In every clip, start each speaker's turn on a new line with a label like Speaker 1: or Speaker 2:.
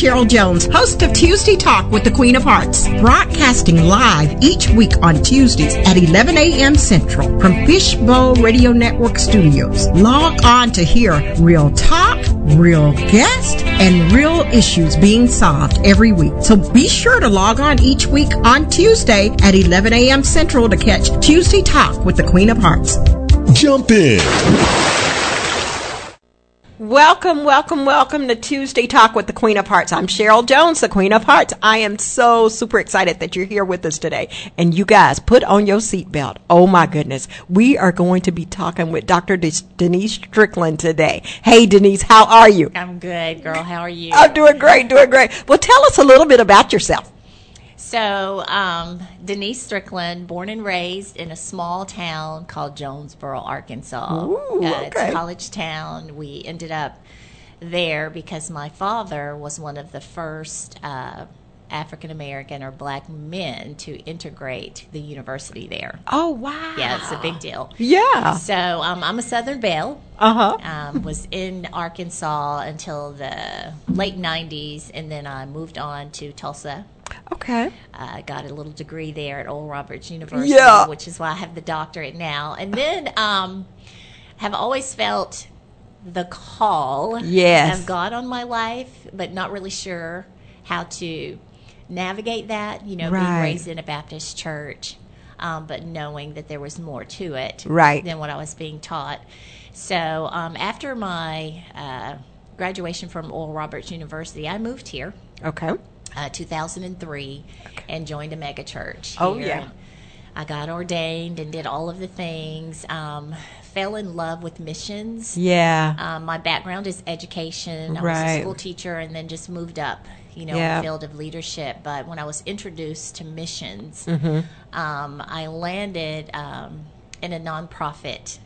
Speaker 1: Cheryl Jones, host of Tuesday Talk with the Queen of Hearts, broadcasting live each week on Tuesdays at 11 a.m. Central from Fishbowl Radio Network Studios. Log on to hear real talk, real guests, and real issues being solved every week. So be sure to log on each week on Tuesday at 11 a.m. Central to catch Tuesday Talk with the Queen of Hearts.
Speaker 2: Jump in.
Speaker 1: Welcome, welcome, welcome to Tuesday Talk with the Queen of Hearts. I'm Cheryl Jones, the Queen of Hearts. I am so super excited that you're here with us today. And you guys, put on your seatbelt. Oh my goodness. We are going to be talking with Dr. De- Denise Strickland today. Hey Denise, how are you?
Speaker 3: I'm good, girl. How are you?
Speaker 1: I'm doing great, doing great. Well, tell us a little bit about yourself.
Speaker 3: So, um, Denise Strickland, born and raised in a small town called Jonesboro, Arkansas.
Speaker 1: Ooh,
Speaker 3: Uh, It's a college town. We ended up there because my father was one of the first uh, African American or black men to integrate the university there.
Speaker 1: Oh, wow.
Speaker 3: Yeah, it's a big deal.
Speaker 1: Yeah.
Speaker 3: So, um, I'm a Southern Belle.
Speaker 1: Uh huh.
Speaker 3: um, was in Arkansas until the late 90s, and then I moved on to Tulsa.
Speaker 1: Okay.
Speaker 3: I got a little degree there at Oral Roberts University,
Speaker 1: Yeah.
Speaker 3: which is why I have the doctorate now. And then um, have always felt the call
Speaker 1: Yes.
Speaker 3: of God on my life, but not really sure how to navigate that. You know, being raised in a Baptist church, um, but knowing that there was more to it
Speaker 1: Right.
Speaker 3: than what I was being taught. So um, after my uh, graduation from Oral Roberts University, I moved here
Speaker 1: Okay.
Speaker 3: Uh, 2003 and joined a mega church.
Speaker 1: Oh,
Speaker 3: here.
Speaker 1: yeah.
Speaker 3: I got ordained and did all of the things. Um, fell in love with missions.
Speaker 1: Yeah.
Speaker 3: Um, my background is education. I was a school teacher and then just moved up, you know,
Speaker 1: Yeah.
Speaker 3: in the field of leadership. But when I was introduced to missions,
Speaker 1: Mm-hmm.
Speaker 3: um, I landed um, in a nonprofit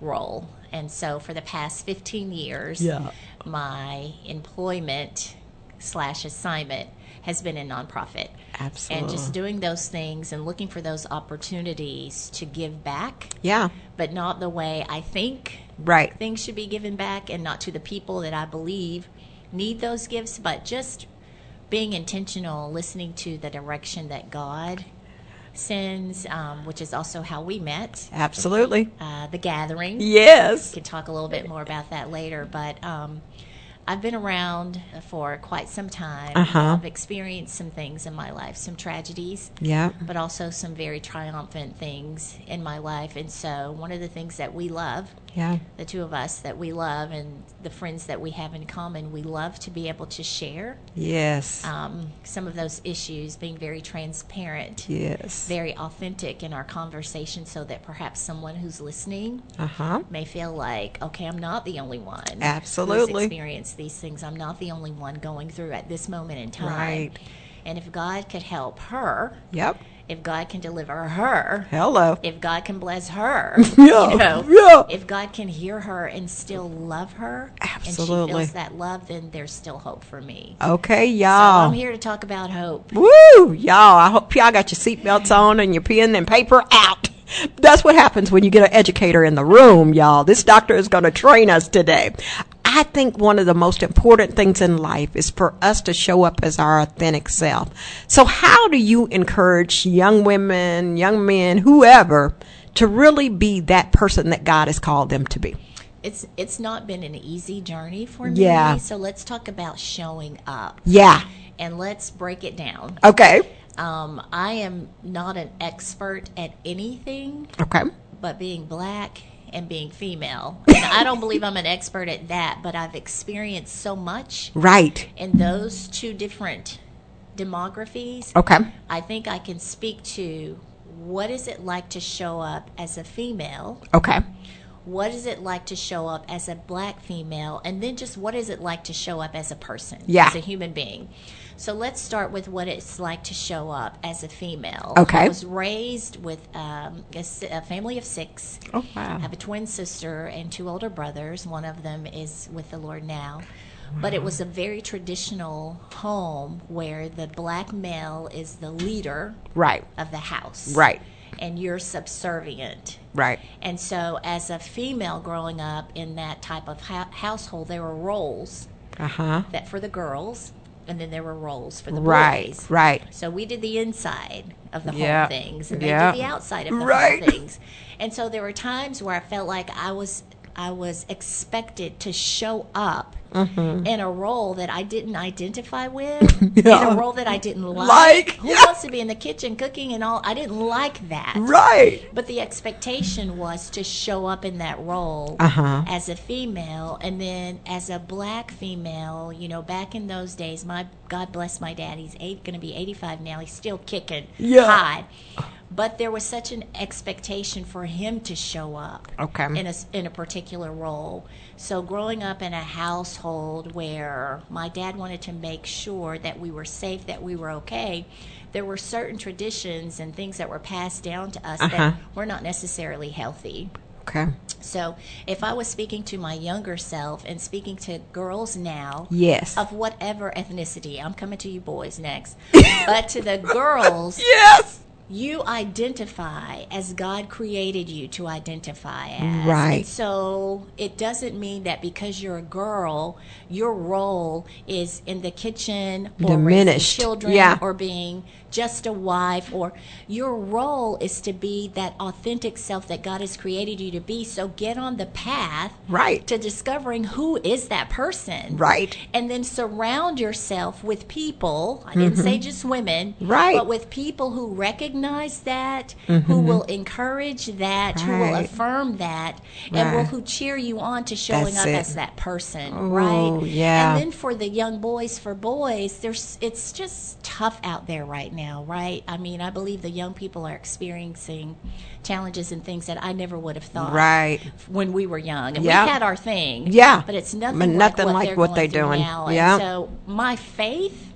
Speaker 3: role. And so for the past 15 years,
Speaker 1: Yeah.
Speaker 3: my employment slash assignment has been in nonprofit.
Speaker 1: Absolutely.
Speaker 3: And just doing those things and looking for those opportunities to give back,
Speaker 1: Yeah.
Speaker 3: but not the way I think
Speaker 1: Right.
Speaker 3: things should be given back and not to the people that I believe need those gifts, but just being intentional, listening to the direction that God sends, um, which is also how we met,
Speaker 1: Absolutely.
Speaker 3: uh, the gathering.
Speaker 1: Yes.
Speaker 3: We can talk a little bit more about that later, but um, I've been around for quite some time.
Speaker 1: Uh-huh.
Speaker 3: I've experienced some things in my life, some tragedies,
Speaker 1: Yeah.
Speaker 3: but also some very triumphant things in my life. And so, one of the things that we love
Speaker 1: Yeah.
Speaker 3: the two of us that we love and the friends that we have in common, we love to be able to share
Speaker 1: Yes.
Speaker 3: um, some of those issues, being very transparent,
Speaker 1: yes.
Speaker 3: very authentic in our conversation, so that perhaps someone who's listening
Speaker 1: Uh huh.
Speaker 3: may feel like, okay, I'm not the only one
Speaker 1: Absolutely.
Speaker 3: who's experienced these things. I'm not the only one going through at this moment in time.
Speaker 1: Right.
Speaker 3: And if God could help her,
Speaker 1: Yep.
Speaker 3: If God can deliver her,
Speaker 1: Hello.
Speaker 3: if God can bless her,
Speaker 1: Yeah,
Speaker 3: you know,
Speaker 1: yeah.
Speaker 3: if God can hear her and still love her,
Speaker 1: absolutely, and
Speaker 3: she feels that love, then there's still hope for me.
Speaker 1: Okay, y'all.
Speaker 3: So I'm here to talk about hope.
Speaker 1: Woo, y'all. I hope y'all got your seatbelts on and your pen and paper out. That's what happens when you get an educator in the room, y'all. This doctor is going to train us today. I think one of the most important things in life is for us to show up as our authentic self. So, how do you encourage young women, young men, whoever, to really be that person that God has called them to be?
Speaker 3: It's it's not been an easy journey for me.
Speaker 1: Yeah.
Speaker 3: So let's talk about showing up
Speaker 1: Yeah.
Speaker 3: and let's break it down.
Speaker 1: Okay.
Speaker 3: Um, I am not an expert at anything
Speaker 1: Okay.
Speaker 3: but being black and being female. And I don't believe I'm an expert at that, but I've experienced so much
Speaker 1: Right.
Speaker 3: in those two different demographies.
Speaker 1: Okay.
Speaker 3: I think I can speak to what is it like to show up as a female?
Speaker 1: Okay.
Speaker 3: What is it like to show up as a black female? And then just what is it like to show up as a person,
Speaker 1: Yeah.
Speaker 3: as a human being? So let's start with what it's like to show up as a female.
Speaker 1: Okay.
Speaker 3: I was raised with um, a, a family of six.
Speaker 1: Oh, wow.
Speaker 3: I have a twin sister and two older brothers. One of them is with the Lord now. But it was a very traditional home where the black male is the leader
Speaker 1: Right.
Speaker 3: of the house.
Speaker 1: Right.
Speaker 3: And you're subservient.
Speaker 1: Right.
Speaker 3: And so, as a female growing up in that type of ha- household, there were roles
Speaker 1: Uh huh.
Speaker 3: that for the girls, and then there were roles for the
Speaker 1: Right.
Speaker 3: boys.
Speaker 1: Right.
Speaker 3: So we did the inside of the
Speaker 1: Yeah.
Speaker 3: whole things, and they
Speaker 1: Yeah.
Speaker 3: did the outside of the
Speaker 1: Right.
Speaker 3: whole things. And so there were times where I felt like I was I was expected to show up in a role that I didn't identify with,
Speaker 1: Mm-hmm. Yeah.
Speaker 3: in a role that I didn't like.
Speaker 1: Like,
Speaker 3: Who
Speaker 1: yeah.
Speaker 3: wants to be in the kitchen cooking and all? I didn't like that.
Speaker 1: Right.
Speaker 3: But the expectation was to show up in that role
Speaker 1: Uh-huh.
Speaker 3: as a female, and then as a black female. You know, back in those days, my God bless my dad. He's eight, going to be eighty-five now. He's still kicking
Speaker 1: Yeah.
Speaker 3: But there was such an expectation for him to show up
Speaker 1: Okay.
Speaker 3: in a in a particular role. So growing up in a household where my dad wanted to make sure that we were safe, that we were okay, there were certain traditions and things that were passed down to us
Speaker 1: Uh-huh.
Speaker 3: that were not necessarily healthy.
Speaker 1: Okay.
Speaker 3: So if I was speaking to my younger self and speaking to girls now,
Speaker 1: Yes.
Speaker 3: of whatever ethnicity, I'm coming to you boys next, but to the girls,
Speaker 1: Yes.
Speaker 3: You identify as God created you to identify as.
Speaker 1: Right.
Speaker 3: And so it doesn't mean that because you're a girl, your role is in the kitchen or raising children
Speaker 1: Yeah.
Speaker 3: or being just a wife or your role is to be that authentic self that God has created you to be. So get on the path
Speaker 1: Right.
Speaker 3: to discovering who is that person.
Speaker 1: Right.
Speaker 3: And then surround yourself with people. I didn't say just women.
Speaker 1: Mm-hmm. Right.
Speaker 3: But with people who recognize that, who will encourage that, who will
Speaker 1: Mm-hmm. Right.
Speaker 3: affirm that, and will who cheer you on to showing
Speaker 1: That's
Speaker 3: up
Speaker 1: it.
Speaker 3: as that person.
Speaker 1: Oh,
Speaker 3: right?
Speaker 1: yeah.
Speaker 3: And then for the young boys, for boys, there's it's just tough out there right now, right? I mean, I believe the young people are experiencing challenges and things that I never would have thought
Speaker 1: Right.
Speaker 3: when we were young. And
Speaker 1: Yeah.
Speaker 3: we had our thing.
Speaker 1: Yeah.
Speaker 3: But it's nothing,
Speaker 1: nothing
Speaker 3: like what
Speaker 1: like
Speaker 3: they're,
Speaker 1: what they're doing.
Speaker 3: now.
Speaker 1: Yeah.
Speaker 3: And so my faith,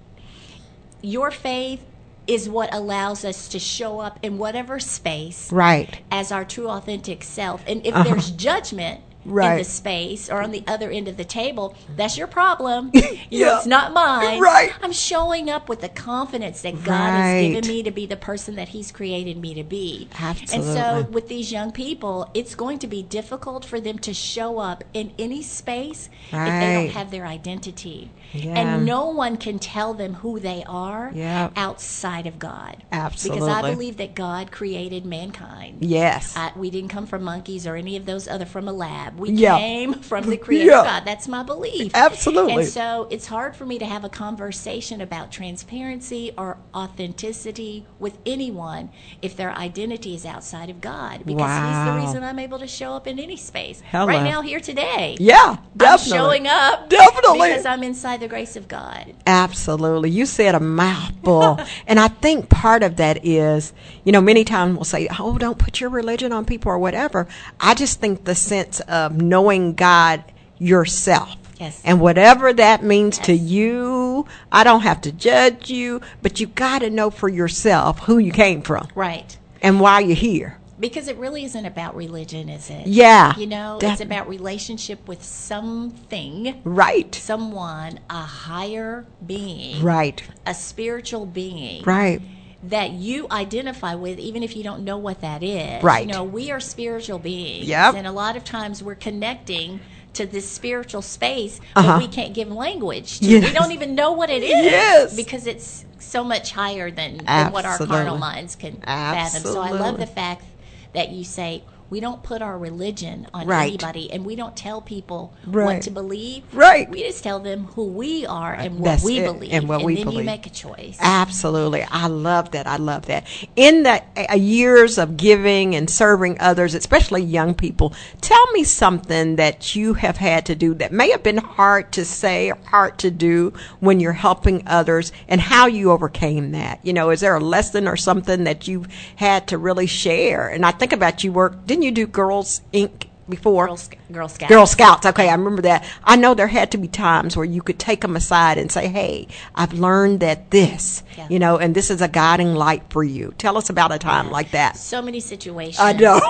Speaker 3: your faith, is what allows us to show up in whatever space
Speaker 1: Right.
Speaker 3: as our true authentic self. And if
Speaker 1: Uh-huh.
Speaker 3: there's judgment in the space or on the other end of the table, that's your problem. You know, it's not mine.
Speaker 1: Right.
Speaker 3: I'm showing up with the confidence that God has
Speaker 1: Right.
Speaker 3: given me to be the person that He's created me to be.
Speaker 1: Absolutely.
Speaker 3: And so with these young people, it's going to be difficult for them to show up in any space if they don't have their identity.
Speaker 1: Yeah.
Speaker 3: And no one can tell them who they are
Speaker 1: Yep.
Speaker 3: outside of God.
Speaker 1: Absolutely.
Speaker 3: Because I believe that God created mankind.
Speaker 1: Yes.
Speaker 3: Uh, we didn't come from monkeys or any of those other from a lab. We
Speaker 1: Yeah.
Speaker 3: came from the Creator
Speaker 1: Yeah.
Speaker 3: God. That's my belief.
Speaker 1: Absolutely.
Speaker 3: And so it's hard for me to have a conversation about transparency or authenticity with anyone if their identity is outside of God. Because He's the reason I'm able to show up in any space.
Speaker 1: Hello.
Speaker 3: Right now, here today.
Speaker 1: yeah, definitely.
Speaker 3: I'm showing up
Speaker 1: Definitely.
Speaker 3: because I'm inside the grace of God.
Speaker 1: Absolutely. You said a mouthful. and I think part of that is, you know, many times we'll say, oh, don't put your religion on people or whatever. I just think the sense of knowing God yourself.
Speaker 3: Yes.
Speaker 1: And whatever that means to you, I don't have to judge you, but you got to know for yourself who you came from
Speaker 3: Right.
Speaker 1: and why you're here.
Speaker 3: Because it really isn't about religion, is it?
Speaker 1: Yeah.
Speaker 3: You know, it's about relationship with something,
Speaker 1: Right.
Speaker 3: someone, a higher being,
Speaker 1: Right.
Speaker 3: a spiritual being.
Speaker 1: Right.
Speaker 3: That you identify with, even if you don't know what that is.
Speaker 1: Right.
Speaker 3: You know, we are spiritual beings.
Speaker 1: Yep.
Speaker 3: And a lot of times we're connecting to this spiritual space,
Speaker 1: Uh-huh.
Speaker 3: but we can't give language to.
Speaker 1: Yes.
Speaker 3: We don't even know what it is.
Speaker 1: Yes.
Speaker 3: Because it's so much higher than, than what our carnal minds can fathom. So I love the fact that you say we don't put our religion on
Speaker 1: Right.
Speaker 3: anybody and we don't tell people
Speaker 1: Right.
Speaker 3: what to believe.
Speaker 1: Right.
Speaker 3: We just tell them who we are and what
Speaker 1: That's
Speaker 3: we
Speaker 1: it,
Speaker 3: believe.
Speaker 1: and what we
Speaker 3: then you make a choice.
Speaker 1: Absolutely. I love that. I love that. In the uh, years of giving and serving others, especially young people, tell me something that you have had to do that may have been hard to say or hard to do when you're helping others and how you overcame that. You know, is there a lesson or something that you've had to really share? And I think about you work, didn't you do Girls Inc. before?
Speaker 3: Girl, Girl Scouts.
Speaker 1: Girl Scouts. Okay, I remember that. I know there had to be times where you could take them aside and say, "Hey, I've learned that this,
Speaker 3: Yeah.
Speaker 1: you know, and this is a guiding light for you." Tell us about a time like that.
Speaker 3: So many situations.
Speaker 1: I know.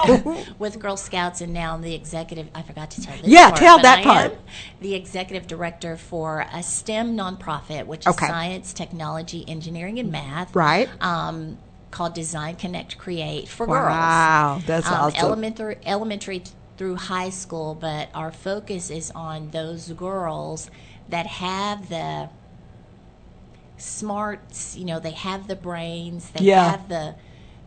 Speaker 3: with Girl Scouts, and now the executive. I forgot to tell this.
Speaker 1: Yeah,
Speaker 3: part,
Speaker 1: tell that
Speaker 3: I
Speaker 1: part.
Speaker 3: the executive director for a STEM nonprofit, which is Science, Technology, Engineering, and Math.
Speaker 1: Right.
Speaker 3: Um, called Design Connect Create for
Speaker 1: Wow,
Speaker 3: girls.
Speaker 1: Wow, that's
Speaker 3: um,
Speaker 1: awesome.
Speaker 3: Elementary, elementary through high school, but our focus is on those girls that have the smarts. You know, they have the brains. They
Speaker 1: Yeah.
Speaker 3: have the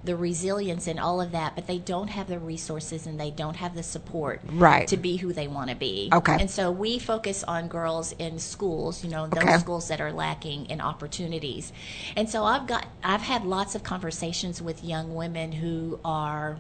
Speaker 3: the resilience and all of that, but they don't have the resources and they don't have the support
Speaker 1: Right.
Speaker 3: to be who they want to be.
Speaker 1: Okay.
Speaker 3: And so we focus on girls in schools, you know, those
Speaker 1: Okay.
Speaker 3: schools that are lacking in opportunities. And so I've got I've had lots of conversations with young women who are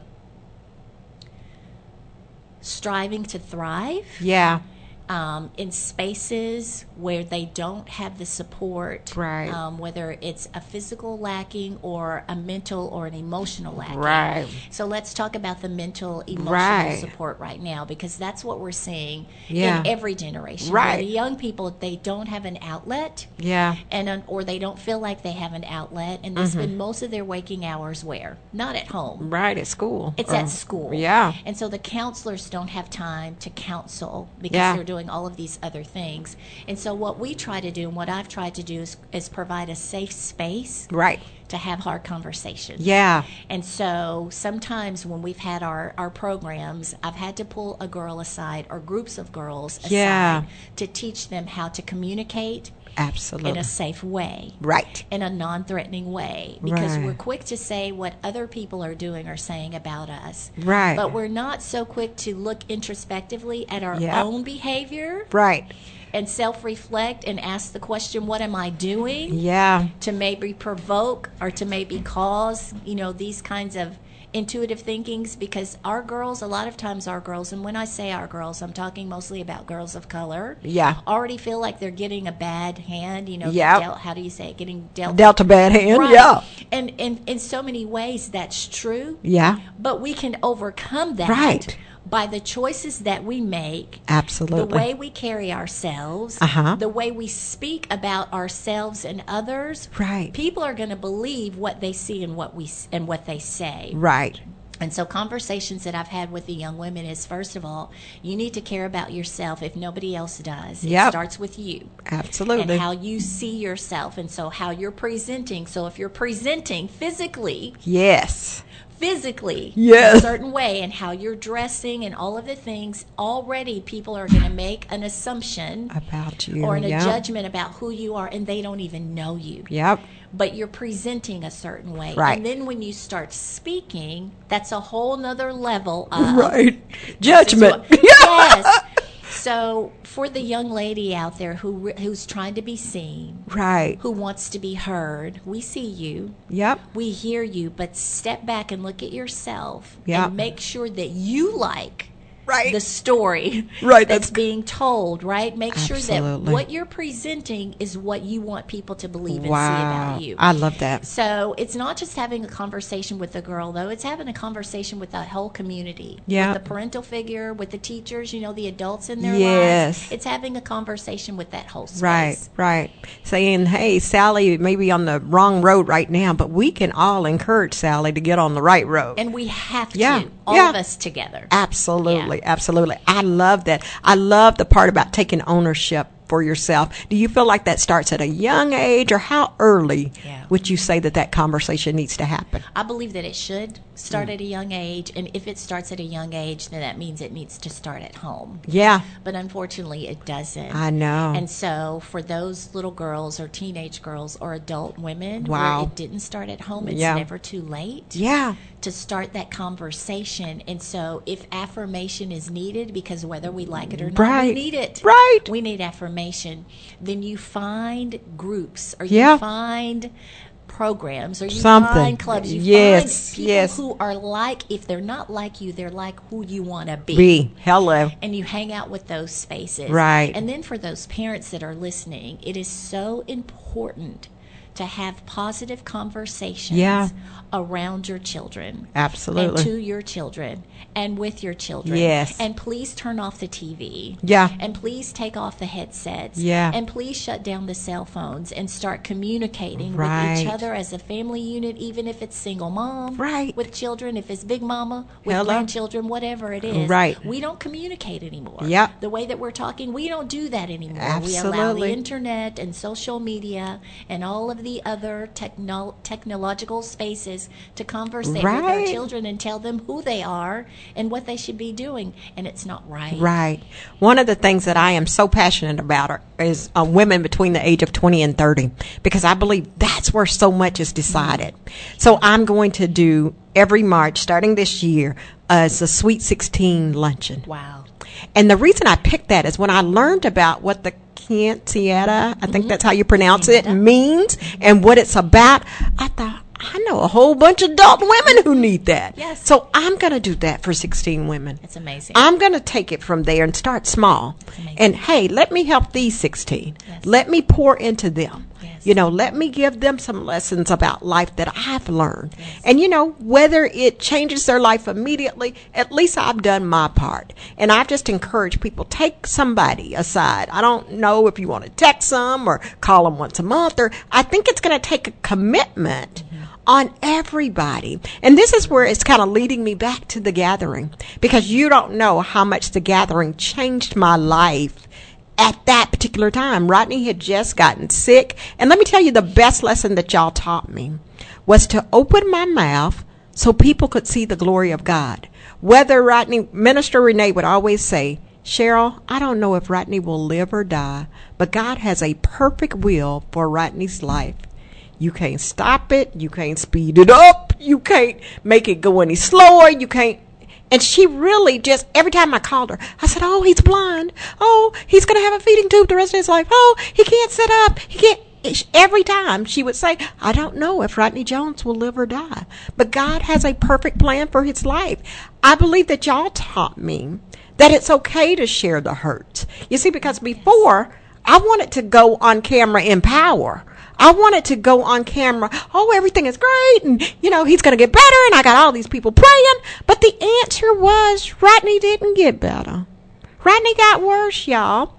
Speaker 3: striving to thrive
Speaker 1: Yeah.
Speaker 3: Um, in spaces where they don't have the support,
Speaker 1: Right.
Speaker 3: um, whether it's a physical lacking or a mental or an emotional lacking.
Speaker 1: Right.
Speaker 3: So let's talk about the mental, emotional
Speaker 1: Right.
Speaker 3: support right now because that's what we're seeing
Speaker 1: Yeah.
Speaker 3: in every generation.
Speaker 1: Right.
Speaker 3: the young people they don't have an outlet.
Speaker 1: Yeah.
Speaker 3: And un- or they don't feel like they have an outlet, and they
Speaker 1: Mm-hmm.
Speaker 3: spend most of their waking hours where not at home.
Speaker 1: Right at school.
Speaker 3: It's
Speaker 1: Or-
Speaker 3: at school.
Speaker 1: Yeah.
Speaker 3: And so the counselors don't have time to counsel because
Speaker 1: Yeah.
Speaker 3: they're doing all of these other things. And so what we try to do and what I've tried to do is, is provide a safe space
Speaker 1: Right.
Speaker 3: to have hard conversations.
Speaker 1: Yeah.
Speaker 3: And so sometimes when we've had our, our programs, I've had to pull a girl aside or groups of girls aside
Speaker 1: Yeah.
Speaker 3: to teach them how to communicate
Speaker 1: Absolutely.
Speaker 3: in a safe way
Speaker 1: right.
Speaker 3: in a non-threatening way because
Speaker 1: Right.
Speaker 3: we're quick to say what other people are doing or saying about us.
Speaker 1: Right.
Speaker 3: But we're not so quick to look introspectively at our
Speaker 1: Yep.
Speaker 3: own behavior
Speaker 1: Right.
Speaker 3: and self-reflect and ask the question, what am I doing?
Speaker 1: Yeah.
Speaker 3: To maybe provoke or to maybe cause, you know, these kinds of intuitive thinkings because our girls, a lot of times our girls, and when I say our girls, I'm talking mostly about girls of color.
Speaker 1: Yeah.
Speaker 3: Already feel like they're getting a bad hand, you know, dealt, how do you say it? Getting dealt
Speaker 1: Dealt a bad hand.
Speaker 3: Right.
Speaker 1: Yeah.
Speaker 3: And, and in so many ways, that's true.
Speaker 1: Yeah.
Speaker 3: But we can overcome that
Speaker 1: Right.
Speaker 3: By the choices that we make,
Speaker 1: Absolutely.
Speaker 3: the way we carry ourselves,
Speaker 1: Uh-huh.
Speaker 3: the way we speak about ourselves and others,
Speaker 1: Right.
Speaker 3: people are going to believe what they see and what we and what they say.
Speaker 1: right.
Speaker 3: And so, conversations that I've had with the young women is first of all, you need to care about yourself if nobody else does. It
Speaker 1: Yep.
Speaker 3: starts with you
Speaker 1: Absolutely.
Speaker 3: and how you see yourself, and so how you're presenting. So, if you're presenting physically,
Speaker 1: yes.
Speaker 3: Physically
Speaker 1: Yes.
Speaker 3: a certain way and how you're dressing and all of the things already people are going to make an assumption
Speaker 1: About you.
Speaker 3: or an,
Speaker 1: yep.
Speaker 3: a judgment about who you are and they don't even know you
Speaker 1: Yep.
Speaker 3: but you're presenting a certain way
Speaker 1: Right.
Speaker 3: and then when you start speaking that's a whole nother level of
Speaker 1: Right. Judgment.
Speaker 3: what- yes so for the young lady out there who who's trying to be seen
Speaker 1: right.
Speaker 3: who wants to be heard we see you
Speaker 1: Yep.
Speaker 3: we hear you, but step back and look at yourself
Speaker 1: Yeah.
Speaker 3: and make sure that you like
Speaker 1: Right.
Speaker 3: the story
Speaker 1: Right,
Speaker 3: that's
Speaker 1: that's-
Speaker 3: being told, right? Make sure that what you're presenting is what you want people to believe and see about you.
Speaker 1: I love that.
Speaker 3: So it's not just having a conversation with the girl, though. It's having a conversation with the whole community.
Speaker 1: Yeah.
Speaker 3: With the parental figure, with the teachers, you know, the adults in their
Speaker 1: Yes.
Speaker 3: lives. It's having a conversation with that whole space.
Speaker 1: Right, right. Saying, hey, Sally may be on the wrong road right now, but we can all encourage Sally to get on the right road.
Speaker 3: And we have to,
Speaker 1: Yeah,
Speaker 3: all
Speaker 1: yeah.
Speaker 3: of us together.
Speaker 1: Absolutely, absolutely. I love that. I love the part about taking ownership for yourself. Do you feel like that starts at a young age, or how early
Speaker 3: Yeah.
Speaker 1: Would you say that that conversation needs to happen?
Speaker 3: I believe that it should start
Speaker 1: Mm.
Speaker 3: at a young age, and if it starts at a young age, then that means it needs to start at home.
Speaker 1: Yeah,
Speaker 3: But unfortunately, it doesn't.
Speaker 1: I know.
Speaker 3: And so, for those little girls or teenage girls or adult women,
Speaker 1: Wow.
Speaker 3: where it didn't start at home, it's
Speaker 1: Yeah.
Speaker 3: never too late
Speaker 1: yeah,
Speaker 3: to start that conversation. And so, if affirmation is needed, because whether we like it or not,
Speaker 1: right.
Speaker 3: we need it.
Speaker 1: Right.
Speaker 3: We need affirmation. Then you find groups or
Speaker 1: Yeah.
Speaker 3: you find programs or you
Speaker 1: Something.
Speaker 3: find clubs. You
Speaker 1: Yes,
Speaker 3: find people
Speaker 1: yes.
Speaker 3: who are like, if they're not like you, they're like who you want to
Speaker 1: be hello.
Speaker 3: and you hang out with those spaces.
Speaker 1: Right.
Speaker 3: And then for those parents that are listening, it is so important to have positive conversations
Speaker 1: Yeah.
Speaker 3: around your children.
Speaker 1: Absolutely.
Speaker 3: And to your children and with your children.
Speaker 1: Yes.
Speaker 3: And please turn off the TV.
Speaker 1: Yeah.
Speaker 3: And please take off the headsets.
Speaker 1: Yeah.
Speaker 3: And please shut down the cell phones and start communicating with each other as a family unit, even if it's single mom
Speaker 1: Right.
Speaker 3: with children, if it's big mama with
Speaker 1: Hello.
Speaker 3: grandchildren, whatever it is.
Speaker 1: Right.
Speaker 3: We don't communicate anymore.
Speaker 1: Yep.
Speaker 3: The way that we're talking, we don't do that anymore. Absolutely. We allow the internet and social media and all of the other techno- technological spaces to conversate with our children and tell them who they are and what they should be doing. And it's not right.
Speaker 1: Right. One of the things that I am so passionate about are, is uh, women between the age of 20 and 30 because I believe that's where so much is decided. So I'm going to do every March starting this year uh, it's a Sweet 16 luncheon.
Speaker 3: Wow.
Speaker 1: And the reason I picked that is when I learned about what the Cantieta, I think that's how you pronounce it, means and what it's about, I thought, I know a whole bunch of adult women who need that.
Speaker 3: Yes.
Speaker 1: So I'm going to do that for 16 women.
Speaker 3: It's amazing.
Speaker 1: I'm going to take it from there and start small. And hey, let me help these 16.
Speaker 3: Yes.
Speaker 1: Let me pour into them.
Speaker 3: Yes.
Speaker 1: You know, let me give them some lessons about life that I've learned. And you know, whether it changes their life immediately, at least I've done my part. And I've just encouraged people take somebody aside. I don't know if you want to text them or call them once a month or I think it's going to take a commitment on everybody. And this is where it's kind of leading me back to the gathering because you don't know how much the gathering changed my life at that particular time. Rodney had just gotten sick. And let me tell you the best lesson that y'all taught me was to open my mouth so people could see the glory of God. Whether Rodney, Minister Renee would always say, Cheryl, I don't know if Rodney will live or die, but God has a perfect will for Rodney's life. You can't stop it. You can't speed it up. You can't make it go any slower. You can't. And she really just, every time I called her, I said, Oh, he's blind. Oh, he's going to have a feeding tube the rest of his life. Oh, he can't sit up. He can't. Every time she would say, I don't know if Rodney Jones will live or die, but God has a perfect plan for his life. I believe that y'all taught me that it's okay to share the hurts. You see, because before, I wanted to go on camera in power. I wanted to go on camera. Oh, everything is great, and you know he's going to get better, and I got all these people praying. But the answer was Rodney didn't get better. Rodney got worse, y'all.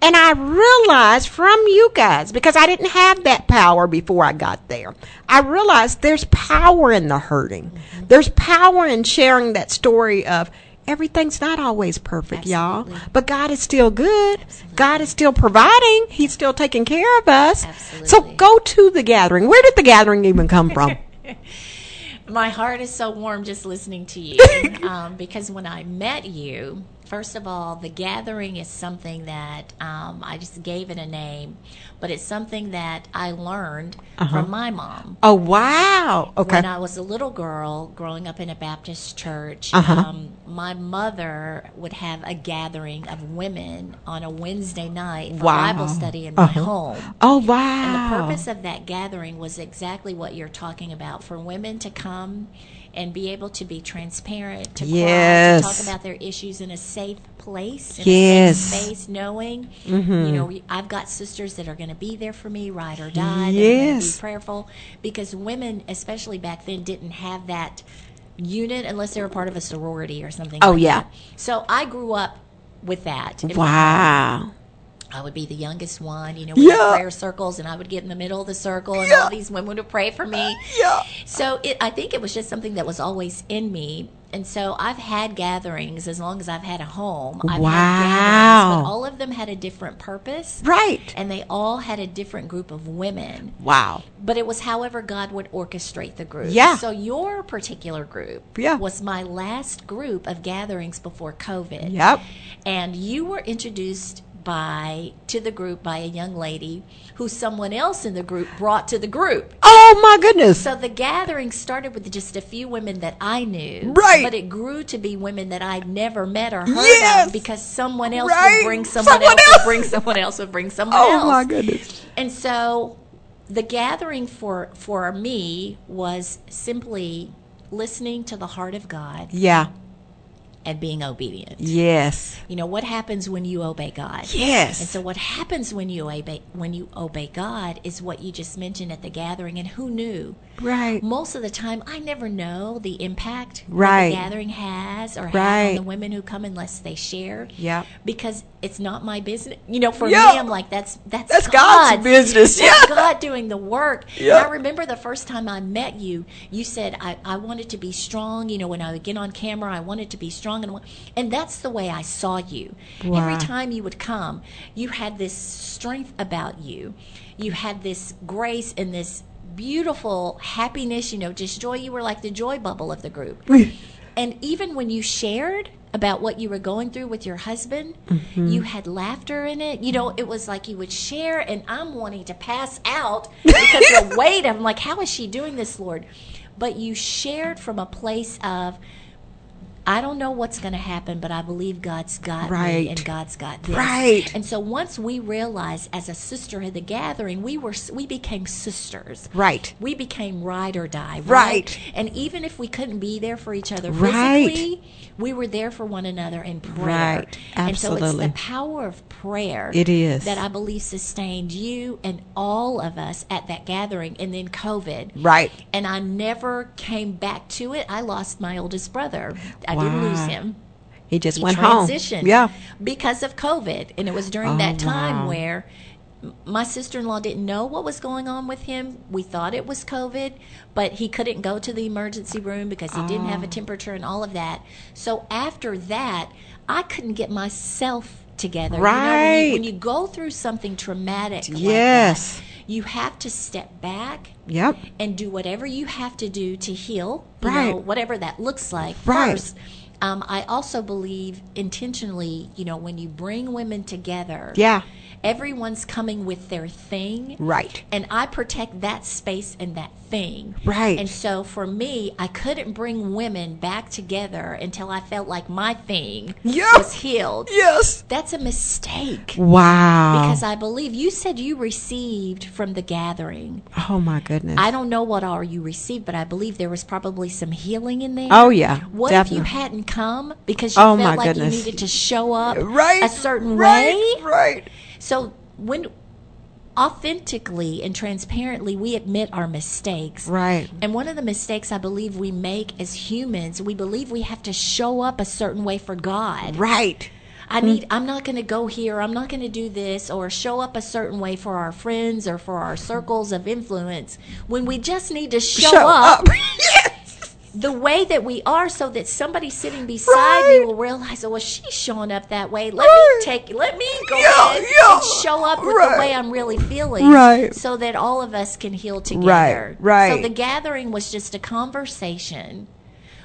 Speaker 1: And I realized from you guys, because I didn't have that power before I got there, I realized there's power in the hurting. There's power in sharing that story of everything's not always perfect, y'all. But God is still good. God is still providing. He's still taking care of us. So go to the gathering. Where did the gathering even come from?
Speaker 3: My heart is so warm just listening to you um, because when I met you, first of all, the gathering is something that um, I just gave it a name, but it's something that I learned from my mom.
Speaker 1: oh, wow. Okay.
Speaker 3: When I was a little girl growing up in a Baptist church,
Speaker 1: Uh-huh.
Speaker 3: um, my mother would have a gathering of women on a Wednesday night for
Speaker 1: Wow.
Speaker 3: Bible study in my
Speaker 1: Uh-huh.
Speaker 3: home.
Speaker 1: oh, wow.
Speaker 3: And the purpose of that gathering was exactly what you're talking about for women to come and be able to be transparent, to cry, to talk about their issues in a safe place, in
Speaker 1: Yes.
Speaker 3: a safe space, knowing, mm-hmm. you know, I've got sisters that are going to be there for me, ride or die,
Speaker 1: Yes.
Speaker 3: be prayerful, because women, especially back then, didn't have that unit unless they were part of a sorority or something.
Speaker 1: Oh,
Speaker 3: like
Speaker 1: yeah.
Speaker 3: that. So I grew up with that.
Speaker 1: Wow.
Speaker 3: I would be the youngest one. You know, we
Speaker 1: Yeah.
Speaker 3: had prayer circles, and I would get in the middle of the circle, and all these women would pray for me.
Speaker 1: Yeah.
Speaker 3: So it, I think it was just something that was always in me. And so I've had gatherings as long as I've had a home. I've
Speaker 1: Wow.
Speaker 3: had but all of them had a different purpose.
Speaker 1: Right.
Speaker 3: And they all had a different group of women.
Speaker 1: Wow.
Speaker 3: But it was however God would orchestrate the group.
Speaker 1: Yeah.
Speaker 3: So your particular group
Speaker 1: Yeah.
Speaker 3: was my last group of gatherings before COVID
Speaker 1: Yep.
Speaker 3: and you were introduced by to the group by a young lady who someone else in the group brought to the group.
Speaker 1: Oh, my goodness.
Speaker 3: So the gathering started with just a few women that I knew,
Speaker 1: Right.
Speaker 3: But it grew to be women that I'd never met or heard
Speaker 1: Yes.
Speaker 3: of because someone else
Speaker 1: Right.
Speaker 3: would bring someone,
Speaker 1: Someone
Speaker 3: else,
Speaker 1: else.
Speaker 3: would bring someone else would bring someone
Speaker 1: oh,
Speaker 3: else.
Speaker 1: Oh my goodness.
Speaker 3: And so the gathering for for me was simply listening to the heart of God
Speaker 1: Yeah.
Speaker 3: And being obedient.
Speaker 1: Yes.
Speaker 3: You know what happens when you obey God?
Speaker 1: Yes.
Speaker 3: And so what happens when you obey when you obey God is what you just mentioned at the gathering and who knew?
Speaker 1: Right.
Speaker 3: Most of the time I never know the impact
Speaker 1: Right.
Speaker 3: the gathering has or
Speaker 1: Right.
Speaker 3: on the women who come unless they share.
Speaker 1: Yep.
Speaker 3: Because it's not my business. You know, for
Speaker 1: Yeah.
Speaker 3: me I'm like that's that's,
Speaker 1: That's God's business.
Speaker 3: That's
Speaker 1: Yeah.
Speaker 3: God doing the work.
Speaker 1: Yeah.
Speaker 3: And I remember the first time I met you, you said I, I wanted to be strong, you know, when I would get on camera, I wanted to be strong and and that's the way I saw you.
Speaker 1: Wow.
Speaker 3: Every time you would come, you had this strength about you. You had this grace and this beautiful happiness, you know, just joy. You were like the joy bubble of the group. and even when you shared about what you were going through with your husband,
Speaker 1: Mm-hmm.
Speaker 3: you had laughter in it. You know, it was like you would share, and I'm wanting to pass out because the weight. I'm like, how is she doing this, Lord? But you shared from a place of, I don't know what's going to happen, but I believe God's got
Speaker 1: Right.
Speaker 3: me and God's got this.
Speaker 1: Right.
Speaker 3: And so once we realized as a sister sisterhood, the gathering, we were we became sisters.
Speaker 1: Right.
Speaker 3: We became ride or die. Right.
Speaker 1: Right.
Speaker 3: And even if we couldn't be there for each other
Speaker 1: Right.
Speaker 3: physically, we were there for one another in prayer.
Speaker 1: Right.
Speaker 3: And so it's
Speaker 1: Absolutely.
Speaker 3: the power of prayer.
Speaker 1: It is.
Speaker 3: that I believe sustained you and all of us at that gathering, and then COVID.
Speaker 1: Right.
Speaker 3: And I never came back to it. I lost my oldest brother. I didn't lose him.
Speaker 1: He just
Speaker 3: He
Speaker 1: went home. Yeah.
Speaker 3: Because of COVID. And it was during
Speaker 1: Oh,
Speaker 3: that time
Speaker 1: wow.
Speaker 3: where my sister in law didn't know what was going on with him. We thought it was COVID, but he couldn't go to the emergency room because he didn't
Speaker 1: Oh.
Speaker 3: have a oh. temperature and all of that. So after that, I couldn't get myself together. You know, when,
Speaker 1: Right.
Speaker 3: you, when you go through something traumatic like
Speaker 1: Yes.
Speaker 3: that, you have to step back
Speaker 1: Yep.
Speaker 3: and do whatever you have to do to heal,
Speaker 1: Right.
Speaker 3: know, whatever that looks like
Speaker 1: Right.
Speaker 3: first. Um, I also believe intentionally, you know, when you bring women together,
Speaker 1: Yeah.
Speaker 3: everyone's coming with their thing.
Speaker 1: Right.
Speaker 3: And I protect that space and that thing.
Speaker 1: Right.
Speaker 3: And so for me, I couldn't bring women back together until I felt like my thing
Speaker 1: Yeah.
Speaker 3: was healed.
Speaker 1: Yes.
Speaker 3: That's a mistake.
Speaker 1: Wow.
Speaker 3: Because I believe you said you received from the gathering.
Speaker 1: oh my goodness.
Speaker 3: I don't know what all you received, but I believe there was probably some healing in there.
Speaker 1: Oh, yeah,
Speaker 3: What
Speaker 1: definitely.
Speaker 3: if you hadn't come because you
Speaker 1: Oh,
Speaker 3: felt like
Speaker 1: goodness.
Speaker 3: you needed to show up
Speaker 1: right.
Speaker 3: a certain
Speaker 1: right,
Speaker 3: way?
Speaker 1: Right.
Speaker 3: So when authentically and transparently we admit our mistakes.
Speaker 1: Right.
Speaker 3: And one of the mistakes I believe we make as humans, we believe we have to show up a certain way for God.
Speaker 1: Right.
Speaker 3: I need I'm not going to go here, I'm not going to do this or show up a certain way for our friends or for our circles of influence when we just need to show,
Speaker 1: Show
Speaker 3: up,
Speaker 1: up.
Speaker 3: the way that we are so that somebody sitting beside
Speaker 1: Right.
Speaker 3: me will realize, "Oh, well, she's showing up that way. Let
Speaker 1: Right.
Speaker 3: me take let me go
Speaker 1: Yeah,
Speaker 3: ahead
Speaker 1: yeah.
Speaker 3: and show up with
Speaker 1: Right.
Speaker 3: the way I'm really feeling
Speaker 1: Right.
Speaker 3: so that all of us can heal together."
Speaker 1: right.
Speaker 3: So the gathering was just a conversation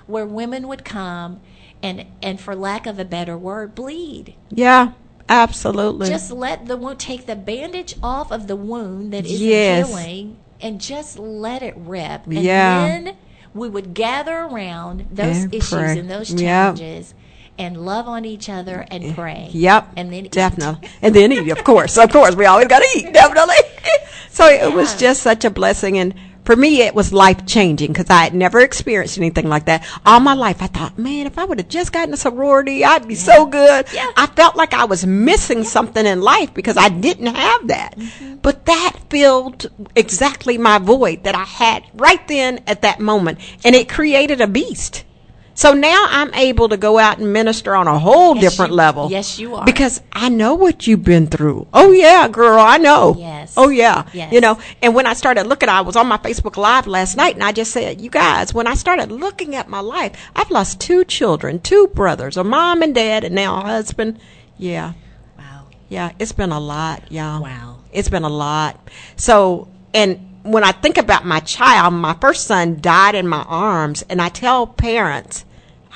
Speaker 3: where women would come and and for lack of a better word, bleed
Speaker 1: Yeah. Absolutely.
Speaker 3: just let the wound take the bandage off of the wound that isn't
Speaker 1: Yes.
Speaker 3: healing and just let it rip and
Speaker 1: Yeah.
Speaker 3: then we would gather around those
Speaker 1: And
Speaker 3: issues
Speaker 1: pray.
Speaker 3: and those
Speaker 1: Yep.
Speaker 3: challenges and love on each other and eh, pray
Speaker 1: Yep.
Speaker 3: and then eat.
Speaker 1: definitely. And then eat, of course. Of course. We always got to eat, definitely. so it was just such a blessing. And for me, it was life changing because I had never experienced anything like that. All my life, I thought, man, if I would have just gotten a sorority, I'd be so good.
Speaker 3: Yeah.
Speaker 1: I felt like I was missing something in life because I didn't have that.
Speaker 3: Mm-hmm.
Speaker 1: But that filled exactly my void that I had right then at that moment. And it created a beast. So now I'm able to go out and minister on a whole
Speaker 3: Yes,
Speaker 1: different
Speaker 3: you-
Speaker 1: level.
Speaker 3: yes, you are.
Speaker 1: Because I know what you've been through. Oh yeah, girl, I know.
Speaker 3: Yes.
Speaker 1: Oh yeah.
Speaker 3: Yes.
Speaker 1: You know, and when I started looking, I was on my Facebook Live last night, and I just said, you guys, when I started looking at my life, I've lost two children, two brothers, a mom and dad, and now a husband. Yeah.
Speaker 3: wow
Speaker 1: Yeah, it's been a lot, y'all.
Speaker 3: Wow.
Speaker 1: It's been a lot. So, and when I think about my child, my first son died in my arms, and I tell parents,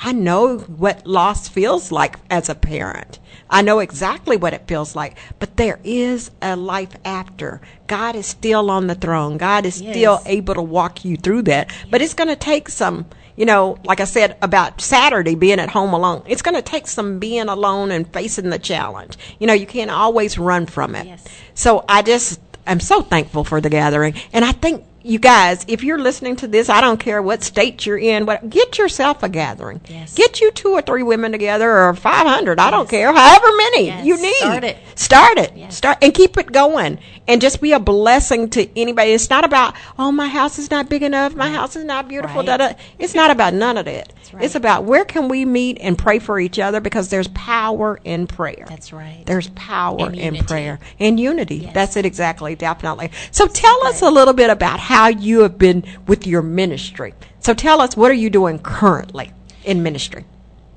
Speaker 1: I know what loss feels like as a parent. I know exactly what it feels like, but there is a life after. God is still on the throne. God is still able to walk you through that. But it's going to take some, you know, like I said about Saturday being at home alone. It's going to take some being alone and facing the challenge. You know, you can't always run from it.
Speaker 3: Yes.
Speaker 1: So I just I'm so thankful for the gathering, and I think you guys, if you're listening to this, I don't care what state you're in, but get yourself a gathering.
Speaker 3: Yes.
Speaker 1: Get you two or three women together, or 500. I don't care, however many
Speaker 3: Yes.
Speaker 1: you need.
Speaker 3: Start it.
Speaker 1: Start it.
Speaker 3: Yes.
Speaker 1: Start and keep it going, and just be a blessing to anybody. It's not about oh my house is not big enough, my house is not beautiful.
Speaker 3: Right.
Speaker 1: Da, da. It's not about none of that.
Speaker 3: right.
Speaker 1: It's about where can we meet and pray for each other because there's power in prayer.
Speaker 3: that's right
Speaker 1: There's power in prayer and unity.
Speaker 3: Yes.
Speaker 1: That's it exactly, definitely. So tell us a little bit about how you have been with your ministry. So tell us what are you doing currently in ministry?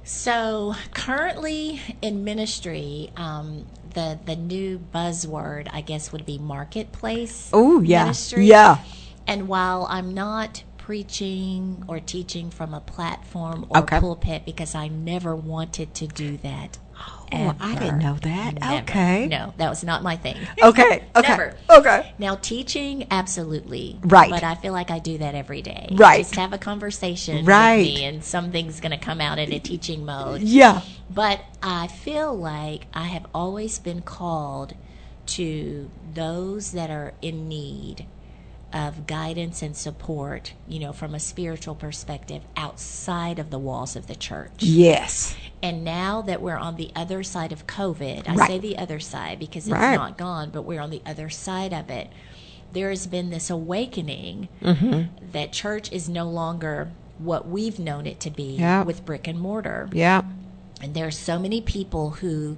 Speaker 3: So currently in ministry, um, the the new buzzword I guess would be marketplace.
Speaker 1: Oh, yeah.
Speaker 3: ministry.
Speaker 1: Yeah.
Speaker 3: And while I'm not preaching or teaching from a platform or
Speaker 1: Okay.
Speaker 3: pulpit because I never wanted to do that.
Speaker 1: Oh, I didn't know that.
Speaker 3: Never.
Speaker 1: Okay.
Speaker 3: No, that was not my thing.
Speaker 1: Okay. Okay.
Speaker 3: Never.
Speaker 1: Okay.
Speaker 3: Now teaching, absolutely.
Speaker 1: Right.
Speaker 3: But I feel like I do that every day.
Speaker 1: Right.
Speaker 3: Just have a conversation
Speaker 1: Right.
Speaker 3: with me and something's gonna come out in a teaching mode.
Speaker 1: Yeah.
Speaker 3: But I feel like I have always been called to those that are in need of guidance and support, you know, from a spiritual perspective outside of the walls of the church.
Speaker 1: Yes.
Speaker 3: And now that we're on the other side of COVID, I
Speaker 1: Right.
Speaker 3: say the other side because it's
Speaker 1: Right.
Speaker 3: not gone, but we're on the other side of it. There has been this awakening
Speaker 1: Mm-hmm.
Speaker 3: that church is no longer what we've known it to be
Speaker 1: Yeah.
Speaker 3: with brick and mortar.
Speaker 1: Yeah.
Speaker 3: And there are so many people who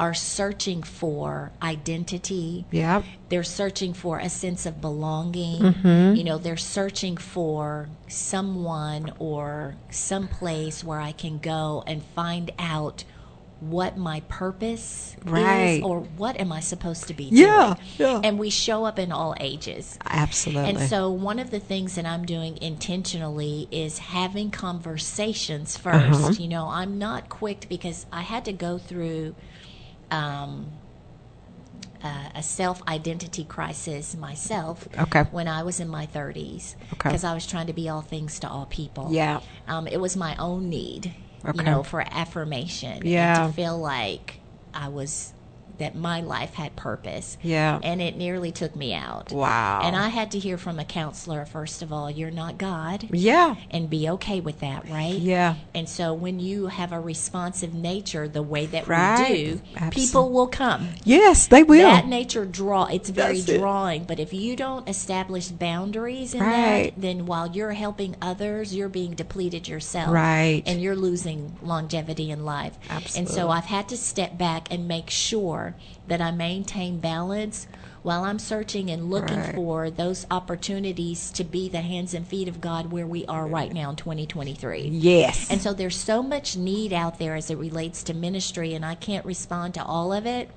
Speaker 3: are searching for identity.
Speaker 1: Yeah.
Speaker 3: They're searching for a sense of belonging.
Speaker 1: Mm-hmm.
Speaker 3: You know, they're searching for someone or some place where I can go and find out what my purpose
Speaker 1: Right.
Speaker 3: is or what am I supposed to be
Speaker 1: Yeah,
Speaker 3: doing.
Speaker 1: yeah.
Speaker 3: And we show up in all ages.
Speaker 1: Absolutely.
Speaker 3: And so, one of the things that I'm doing intentionally is having conversations 1st You know, I'm not quick because I had to go through um, uh, a self identity crisis myself
Speaker 1: Okay.
Speaker 3: when I was in my 30s
Speaker 1: Okay.
Speaker 3: because I was trying to be all things to all people.
Speaker 1: Yeah.
Speaker 3: Um, it was my own need,
Speaker 1: Okay.
Speaker 3: you know, for affirmation. and
Speaker 1: Yeah.
Speaker 3: to feel like I was that my life had purpose.
Speaker 1: Yeah.
Speaker 3: And it nearly took me out.
Speaker 1: Wow.
Speaker 3: And I had to hear from a counselor first of all, you're not God.
Speaker 1: Yeah.
Speaker 3: And be okay with that, right?
Speaker 1: Yeah.
Speaker 3: And so when you have a responsive nature the way that
Speaker 1: Right.
Speaker 3: we do, people will come.
Speaker 1: Yes, they will.
Speaker 3: That nature draw it's very
Speaker 1: That's it.
Speaker 3: drawing, but if you don't establish boundaries in
Speaker 1: Right.
Speaker 3: that, then while you're helping others, you're being depleted yourself.
Speaker 1: Right.
Speaker 3: And you're losing longevity in life.
Speaker 1: Absolutely.
Speaker 3: And so I've had to step back and make sure that I maintain balance while I'm searching and looking
Speaker 1: Right.
Speaker 3: for those opportunities to be the hands and feet of God where we are right now in 2023.
Speaker 1: yes.
Speaker 3: And so there's so much need out there as it relates to ministry, and I can't respond to all of it.